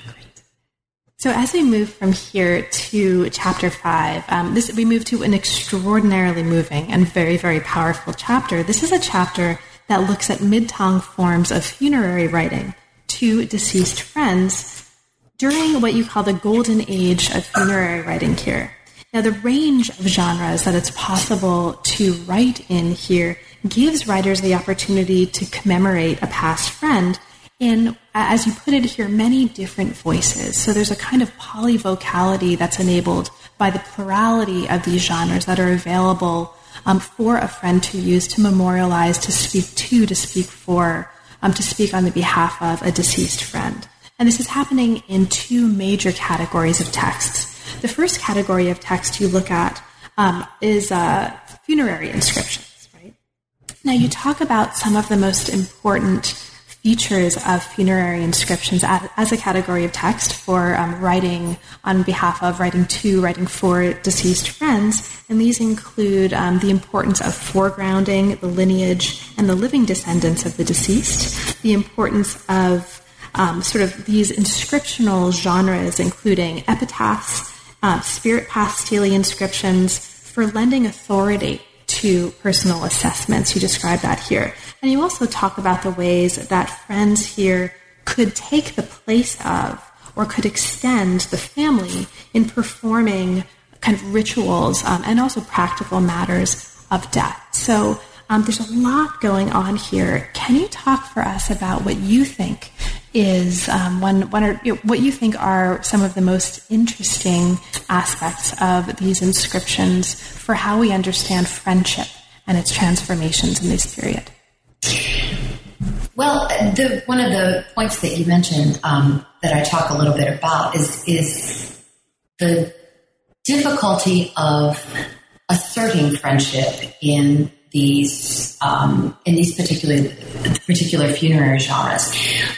So as we move from here to chapter five, um, this we move to an extraordinarily moving and very very powerful chapter. This is a chapter that looks at mid Tang forms of funerary writing to deceased friends during what you call the golden age of funerary writing here. Now, the range of genres that it's possible to write in here gives writers the opportunity to commemorate a past friend in, as you put it here, many different voices. So there's a kind of polyvocality that's enabled by the plurality of these genres that are available um, for a friend to use to memorialize, to speak to, to speak for um, to speak on the behalf of a deceased friend. And this is happening in two major categories of texts. The first category of text you look at um, is uh, funerary inscriptions, right? Now, you talk about some of the most important features of funerary inscriptions as a category of text for um, writing on behalf of, writing to, writing for deceased friends. And these include um, the importance of foregrounding the lineage and the living descendants of the deceased, the importance of um, sort of these inscriptional genres, including epitaphs, uh, spirit path stele inscriptions, for lending authority to personal assessments. You describe that here. And you also talk about the ways that friends here could take the place of or could extend the family in performing kind of rituals um, and also practical matters of death. So um, there's a lot going on here. Can you talk for us about what you think is um, one, one or, you know, what you think are some of the most interesting aspects of these inscriptions for how we understand friendship and its transformations in this period? Well, the, one of the points that you mentioned um, that I talk a little bit about is is the difficulty of asserting friendship in these um, in these particular particular funerary genres,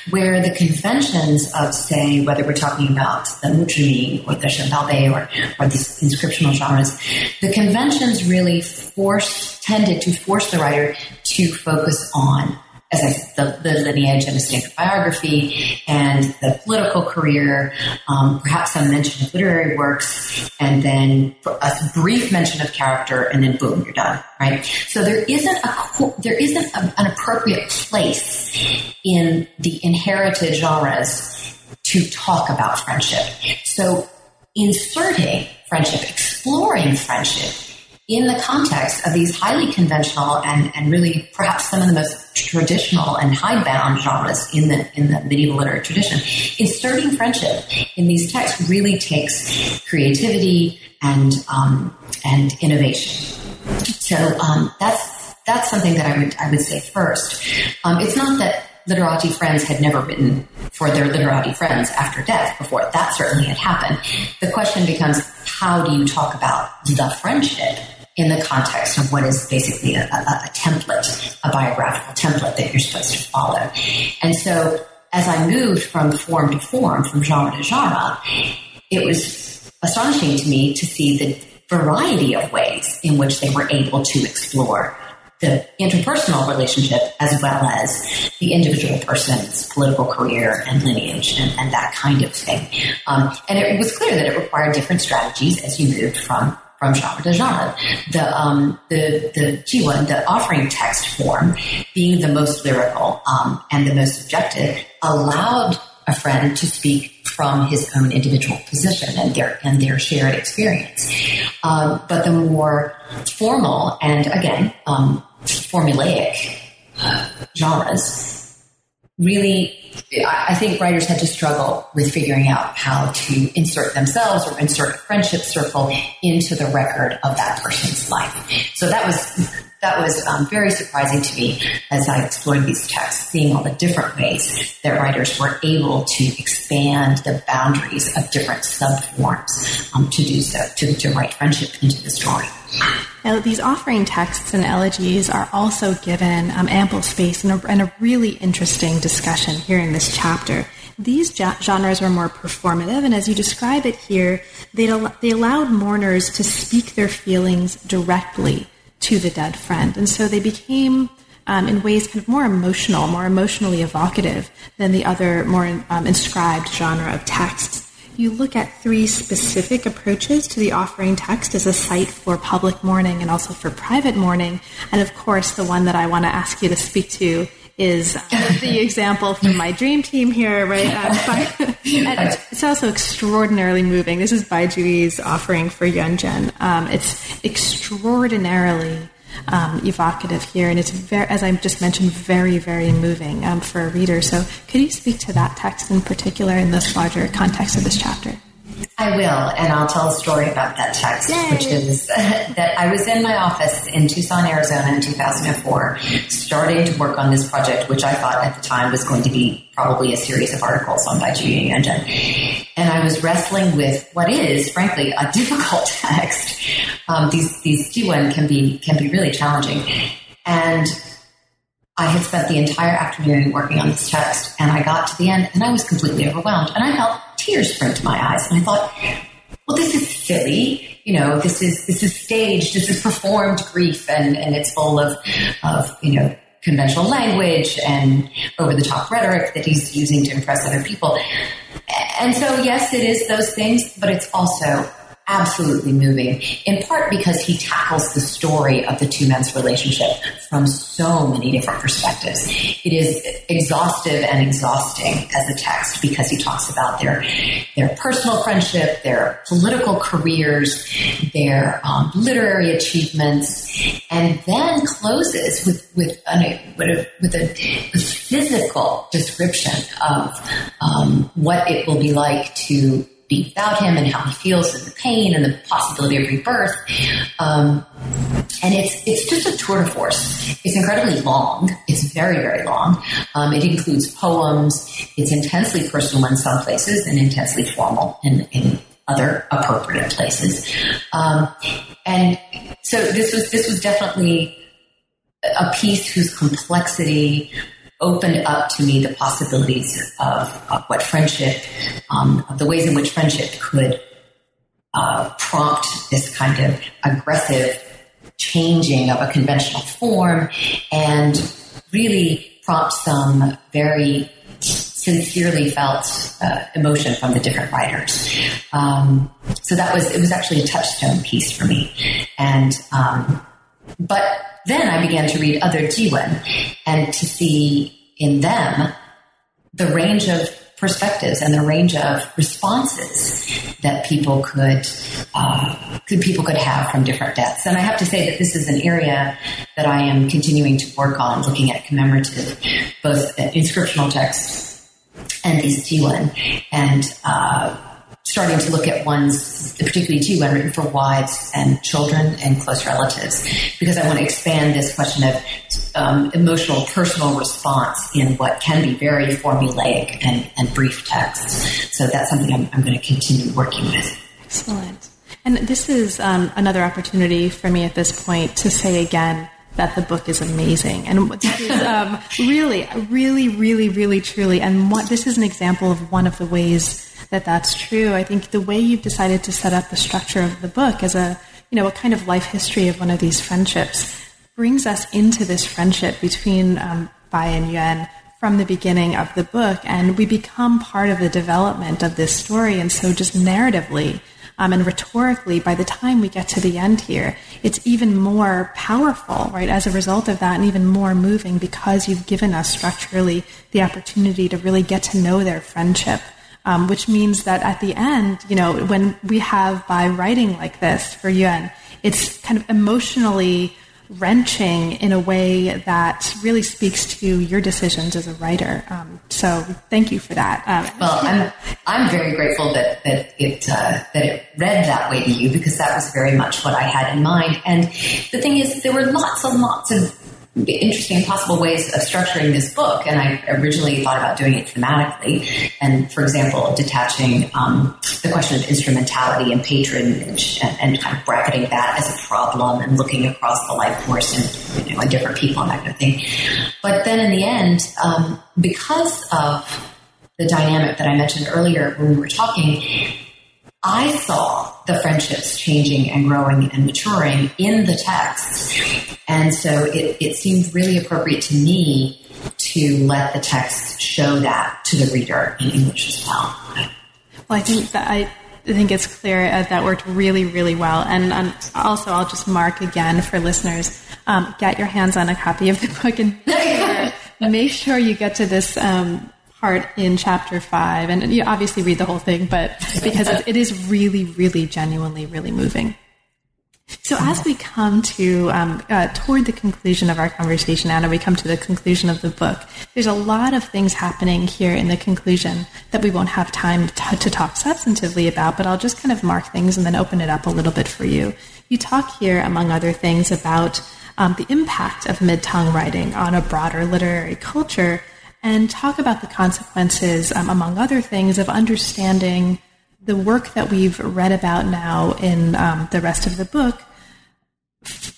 where the conventions of say whether we're talking about the muzhiming or the shendaobei or or these inscriptional genres, the conventions really force tended to force the writer to focus on as I said, the, the lineage and the standard biography and the political career, um, perhaps some mention of literary works, and then a brief mention of character, and then boom, you're done, right? So there isn't a there isn't a, an appropriate place in the inherited genres to talk about friendship. So inserting friendship, exploring friendship in the context of these highly conventional and, and really perhaps some of the most traditional and hidebound genres in the in the medieval literary tradition, inserting friendship in these texts really takes creativity and um, and innovation. So um, that's that's something that I would I would say first. Um, it's not that literati friends had never written for their literati friends after death before. That certainly had happened. The question becomes, how do you talk about the friendship in the context of what is basically a, a, a, template, a biographical template that you're supposed to follow. And so as I moved from form to form, from genre to genre, it was astonishing to me to see the variety of ways in which they were able to explore the interpersonal relationship as well as the individual person's political career and lineage and, and that kind of thing. Um, and it was clear that it required different strategies as you moved from from genre. The um, the the Jiwen, the offering text form, being the most lyrical um, and the most subjective, allowed a friend to speak from his own individual position and their and their shared experience. Um, but the more formal and again um, formulaic genres really I think writers had to struggle with figuring out how to insert themselves or insert a friendship circle into the record of that person's life. So that was that was um, very surprising to me as I explored these texts, seeing all the different ways that writers were able to expand the boundaries of different subforms um, to do so, to, to write friendship into the story. Now, these offering texts and elegies are also given um, ample space and a, and a, really interesting discussion here in this chapter. These genres were more performative, and as you describe it here, they, they allowed mourners to speak their feelings directly to the dead friend. And so they became, um, in ways, kind of more emotional, more emotionally evocative than the other more um, inscribed genre of texts. You look at three specific approaches to the offering text as a site for public mourning and also for private mourning. And of course, the one that I want to ask you to speak to is the example from my dream team here, right? Um, it's also extraordinarily moving. This is Bai Juyi's offering for Yuanzhen. Um, it's extraordinarily um, evocative here, and it's very, as I just mentioned, very, very moving um, for a reader. So, could you speak to that text in particular in this larger context of this chapter? I will, and I'll tell a story about that text, Yay. which is that I was in my office in Tucson, Arizona in 2004, starting to work on this project, which I thought at the time was going to be probably a series of articles on Baiji Yanjun. And I was wrestling with what is, frankly, a difficult text. Um, these these Jiwen can be can be really challenging, and I had spent the entire afternoon working on this text, and I got to the end, and I was completely overwhelmed, and I felt tears spring to my eyes, and I thought, well, this is silly. You know, this is this is staged, this is performed grief, and and it's full of of you know conventional language and over the top rhetoric that he's using to impress other people. And so, yes, it is those things, but it's also absolutely moving, in part because he tackles the story of the two men's relationship from so many different perspectives. It is exhaustive and exhausting as a text because he talks about their their personal friendship, their political careers, their um, literary achievements, and then closes with with, an, with, a, with a, physical description of um, what it will be like to be without him and how he feels and the pain and the possibility of rebirth. Um, and it's it's just a tour de force. It's incredibly long. It's very very long. Um, it includes poems. It's intensely personal in some places and intensely formal in, in other appropriate places. Um, and so this was this was definitely a piece whose complexity opened up to me the possibilities of, of what friendship, um, of the ways in which friendship could uh, prompt this kind of aggressive changing of a conventional form and really prompt some very sincerely felt uh, emotion from the different writers. Um, so that was it was actually a touchstone piece for me, and um, but then I began to read other Jiwen and to see in them the range of perspectives and the range of responses that people could, uh, could people could have from different deaths. And I have to say that this is an area that I am continuing to work on, looking at commemorative, both inscriptional texts and these Jiwen, and uh, starting to look at ones, particularly Jiwen, written for wives and children and close relatives, because I want to expand this question of um, emotional, personal response in what can be very formulaic and, and brief texts. So that's something I'm, I'm going to continue working with. Excellent. And this is um, another opportunity for me at this point to say again that the book is amazing. And this is um, really, really, really, really, truly, and what, this is an example of one of the ways that that's true. I think the way you've decided to set up the structure of the book as a, you know, a kind of life history of one of these friendships brings us into this friendship between um, Bai and Yuan from the beginning of the book, and we become part of the development of this story. And so, just narratively um, and rhetorically, by the time we get to the end here, it's even more powerful, right? As a result of that, and even more moving because you've given us structurally the opportunity to really get to know their friendship. Um, which means that at the end, you know, when we have Bai writing like this for Yuan, it's kind of emotionally wrenching in a way that really speaks to your decisions as a writer. Um, so thank you for that. Um, well, I'm I'm very grateful that that it uh, that it read that way to you because that was very much what I had in mind. And the thing is, there were lots and lots of interesting possible ways of structuring this book. And I originally thought about doing it thematically. And for example, detaching um, the question of instrumentality and patronage and, and, kind of bracketing that as a problem and looking across the life course and, you know, different people and that kind of thing. But then in the end, um, because of the dynamic that I mentioned earlier when we were talking, I saw the friendships changing and growing and maturing in the text. And so it, it seemed really appropriate to me to let the text show that to the reader in English as well. Well, I think that I, think it's clear uh, that worked really, really well. And um, also, I'll just mark again for listeners: um, get your hands on a copy of the book and make sure you get to this um, part in chapter five, and you obviously read the whole thing, but because it, is really, really, genuinely, really moving. So, as we come to um, uh, toward the conclusion of our conversation, Anna, we come to the conclusion of the book. There's a lot of things happening here in the conclusion that we won't have time to, to talk substantively about, but I'll just kind of mark things and then open it up a little bit for you. You talk here, among other things, about um, the impact of mid Tang writing on a broader literary culture and talk about the consequences, um, among other things, of understanding the work that we've read about now in um, the rest of the book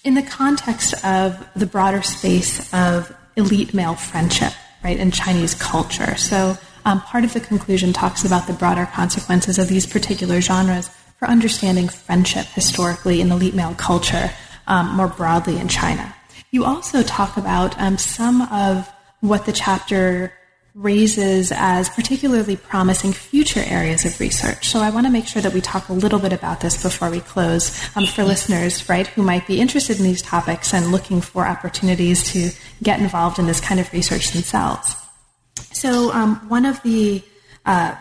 in the context of the broader space of elite male friendship, right, in Chinese culture. So um, part of the conclusion talks about the broader consequences of these particular genres for understanding friendship historically in elite male culture um, more broadly in China. You also talk about um, some of what the chapter raises as particularly promising future areas of research. So I want to make sure that we talk a little bit about this before we close um, for listeners, right, who might be interested in these topics and looking for opportunities to get involved in this kind of research themselves. So um, one of the uh,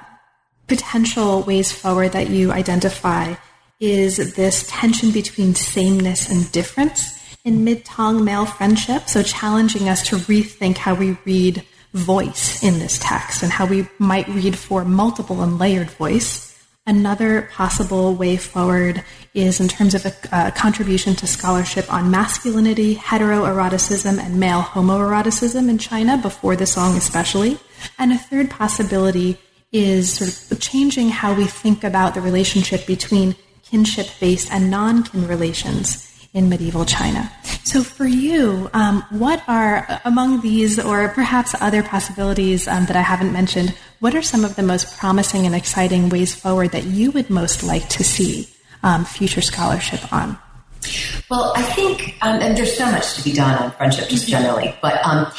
potential ways forward that you identify is this tension between sameness and difference in mid-Tang male friendship. So challenging us to rethink how we read voice in this text and how we might read for multiple and layered voice. Another possible way forward is in terms of a, a contribution to scholarship on masculinity, heteroeroticism, and male homoeroticism in China, before the song especially. And a third possibility is sort of changing how we think about the relationship between kinship based and non kin relations in medieval China. So, for you, um, what are among these, or perhaps other possibilities um, that I haven't mentioned, what are some of the most promising and exciting ways forward that you would most like to see um, future scholarship on? Well, I think, um, and there's so much to be done on friendship just generally, but um,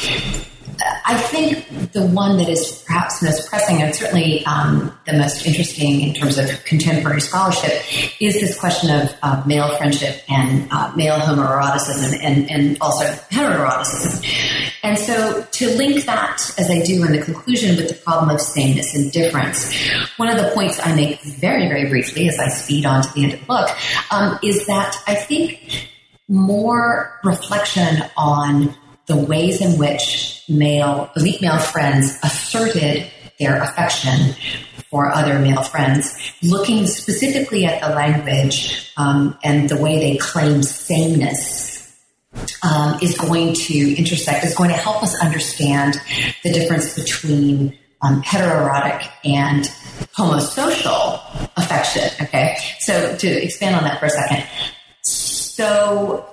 I think the one that is perhaps most pressing and certainly um, the most interesting in terms of contemporary scholarship is this question of uh, male friendship and uh, male homoeroticism and, and also heteroeroticism. And so to link that, as I do in the conclusion, with the problem of sameness and difference, one of the points I make very, very briefly as I speed on to the end of the book um, is that I think more reflection on the ways in which male, elite male friends asserted their affection for other male friends, looking specifically at the language um, and the way they claim sameness. Um, is going to intersect, is going to help us understand the difference between um, heteroerotic and homosocial affection. Okay, so to expand on that for a second. So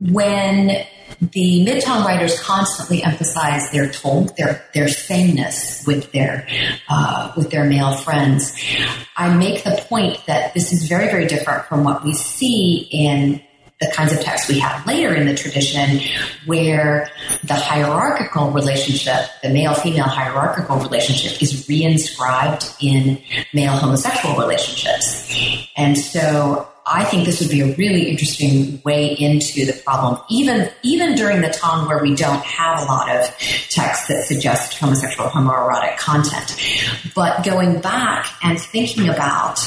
when the mid-Tang writers constantly emphasize their tong, their their sameness with their uh, with their male friends. I make the point that this is very very different from what we see in the kinds of texts we have later in the tradition where the hierarchical relationship, the male female hierarchical relationship is reinscribed in male homosexual relationships. And so I think this would be a really interesting way into the problem, even even during the time where we don't have a lot of texts that suggest homosexual homoerotic content. But going back and thinking about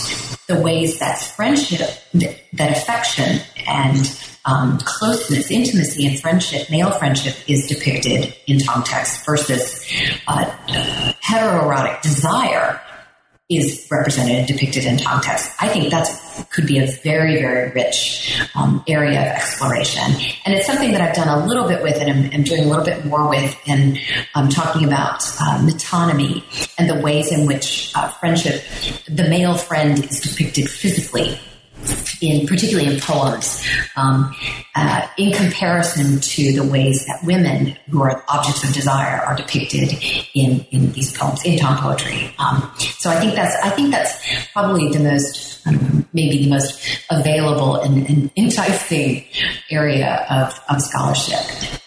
the ways that friendship, that affection and um, closeness, intimacy, and friendship, male friendship, is depicted in Tang text versus uh, heteroerotic desire is represented and depicted in Tang text. I think that could be a very, very rich um, area of exploration. And it's something that I've done a little bit with and I'm, I'm doing a little bit more with in um, talking about uh, metonymy and the ways in which uh, friendship, the male friend is depicted physically in particularly in poems, um, uh, in comparison to the ways that women who are objects of desire are depicted in in these poems in Tang poetry. Um, so I think that's I think that's probably the most know, maybe the most available and, and enticing area of, of scholarship.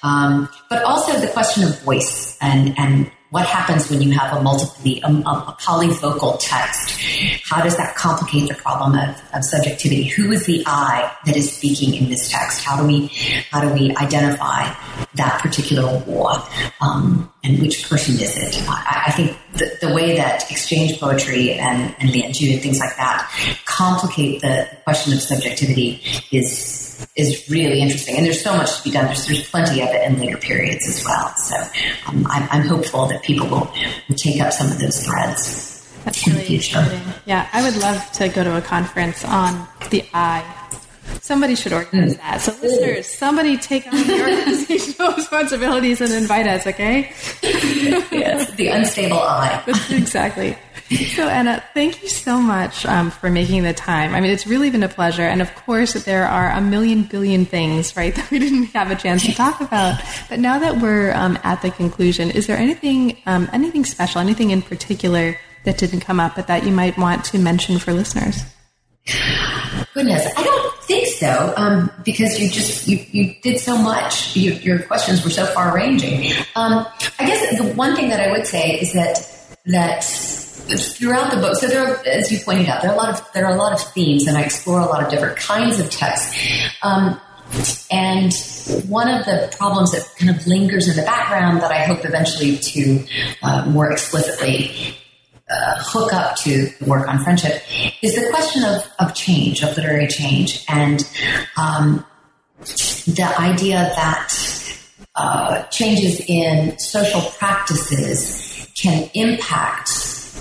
Um, but also the question of voice and and what happens when you have a multiple, a, a, polyvocal text? How does that complicate the problem of, of subjectivity? Who is the I that is speaking in this text? How do we, how do we identify that particular wo? Um, and which person is it? I, I think the, the, way that exchange poetry and, and Lianju and things like that complicate the question of subjectivity is is really interesting, and there's so much to be done. There's there's plenty of it in later periods as well. So um, I'm, I'm hopeful that people will, will take up some of those threads. That's really exciting. Yeah, I would love to go to a conference on the I. Somebody should organize that. So, listeners, somebody take on the organizational responsibilities and invite us, okay? yes, the unstable I. exactly. So, Anna, thank you so much um, for making the time. I mean, it's really been a pleasure. And of course, there are a million billion things, right, that we didn't have a chance to talk about. But now that we're um, at the conclusion, is there anything, um, anything special, anything in particular that didn't come up, but that you might want to mention for listeners? Goodness, I don't think so, um, because you just you, you did so much. You, your questions were so far ranging. Um, I guess the one thing that I would say is that that throughout the book, so there, are, as you pointed out, there are a lot of there are a lot of themes, and I explore a lot of different kinds of texts. Um, and one of the problems that kind of lingers in the background that I hope eventually to uh, more explicitly uh, hook up to work on friendship is the question of, of change, of literary change, and um, the idea that uh, changes in social practices can impact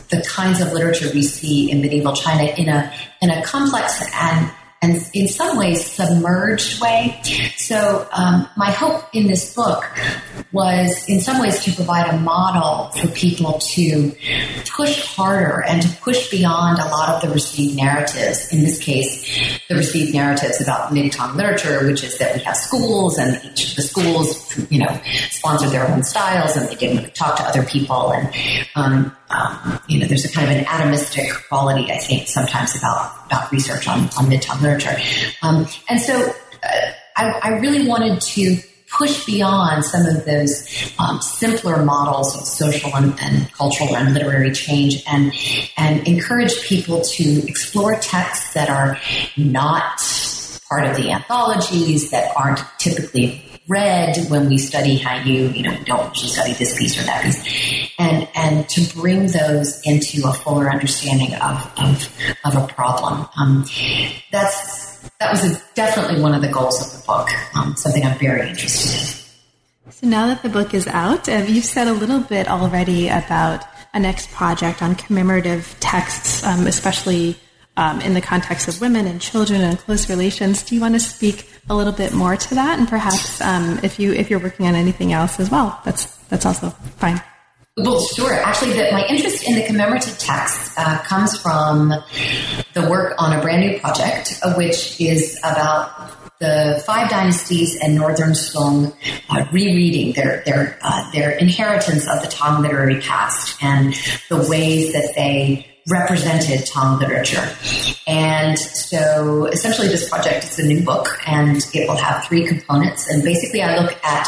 the kinds of literature we see in medieval China in a in a complex and and in some ways submerged way. So um, my hope in this book was in some ways to provide a model for people to push harder and to push beyond a lot of the received narratives. In this case, the received narratives about mid-Tang literature, which is that we have schools and each of the schools, you know, sponsored their own styles and they didn't talk to other people. And, um, um, you know, there's a kind of an atomistic quality, I think, sometimes about, about research on, on mid-Tang literature. Um, and so uh, I, I really wanted to push beyond some of those um, simpler models of social and, and, cultural and literary change and and encourage people to explore texts that are not part of the anthologies that aren't typically read when we study how you you know, don't usually study this piece or that piece, and and to bring those into a fuller understanding of of, of a problem. Um, that's that was a, definitely one of the goals of the book. Um, something I'm very interested in. So now that the book is out, uh, you've said a little bit already about a next project on commemorative texts, um, especially um, in the context of women and children and close relations. Do you want to speak a little bit more to that? And perhaps um, if you if you're working on anything else as well, that's that's also fine. Well, sure. Actually, the, my interest in the commemorative text uh, comes from the work on a brand new project, uh, which is about the five dynasties and Northern Song uh, rereading their their uh, their inheritance of the Tang literary past and the ways that they represented Tang literature. And so essentially this project is a new book and it will have three components. And basically I look at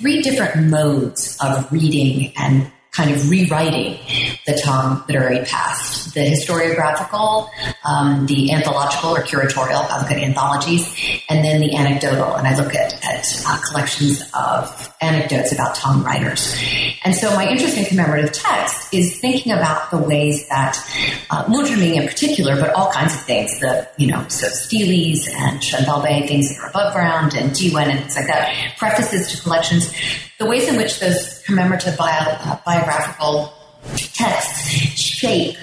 three different modes of reading and kind of rewriting the Tang literary past. The historiographical, um, the anthological or curatorial, I look at anthologies, and then the anecdotal, and I look at, at uh, collections of anecdotes about Tang writers. And so my interest in commemorative text is thinking about the ways that uh, Muzhiming in particular, but all kinds of things, the, you know, so steles and Shendaobei, things that are above ground, and Jiwen and things like that, prefaces to collections, the ways in which those commemorative bio, uh, biographical texts shape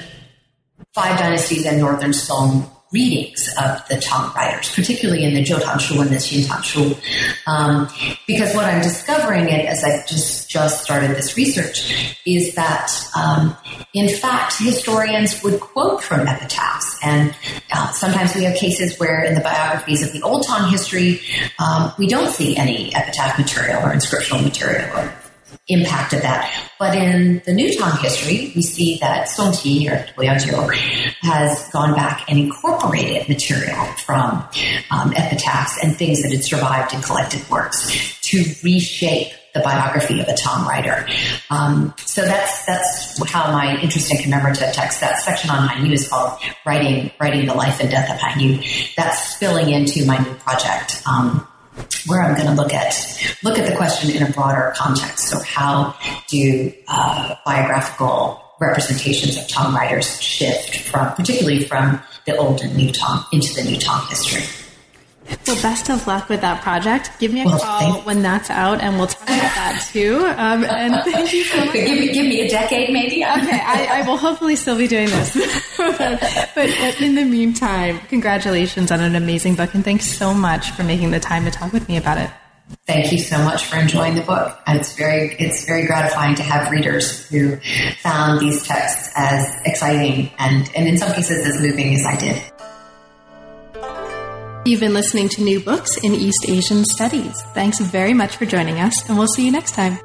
Five Dynasties and Northern Song readings of the Tang writers, particularly in the Jiu Tang Shu and the Xin Tang Shu. Um, because what I'm discovering, it as I just just started this research, is that um, in fact historians would quote from epitaphs, and uh, sometimes we have cases where in the biographies of the Old Tang history um, we don't see any epitaph material or inscriptional material or impact of that. But in the New Tang history, we see that Song Qi or Ouyang Xiu has gone back and incorporated material from um, epitaphs and things that had survived in collected works to reshape the biography of a Tang writer. Um, so that's that's how my interest in commemorative text. That section on Han Yu is called "Writing Writing the Life and Death of Han Yu." That's spilling into my new project. Um, where I'm going to look at look at the question in a broader context. So, how do uh, biographical representations of Tang writers shift from, particularly from the old and new Tang into the new Tang history? Well, best of luck with that project. Give me a well, call when that's out, and we'll talk about that too. Um, and thank you so much. Give me, give me a decade, maybe. Okay, I, I will hopefully still be doing this. but in the meantime, congratulations on an amazing book, and thanks so much for making the time to talk with me about it. Thank you so much for enjoying the book. It's very, it's very gratifying to have readers who found these texts as exciting and, and in some cases as moving as I did. You've been listening to New Books in East Asian Studies. Thanks very much for joining us, and we'll see you next time.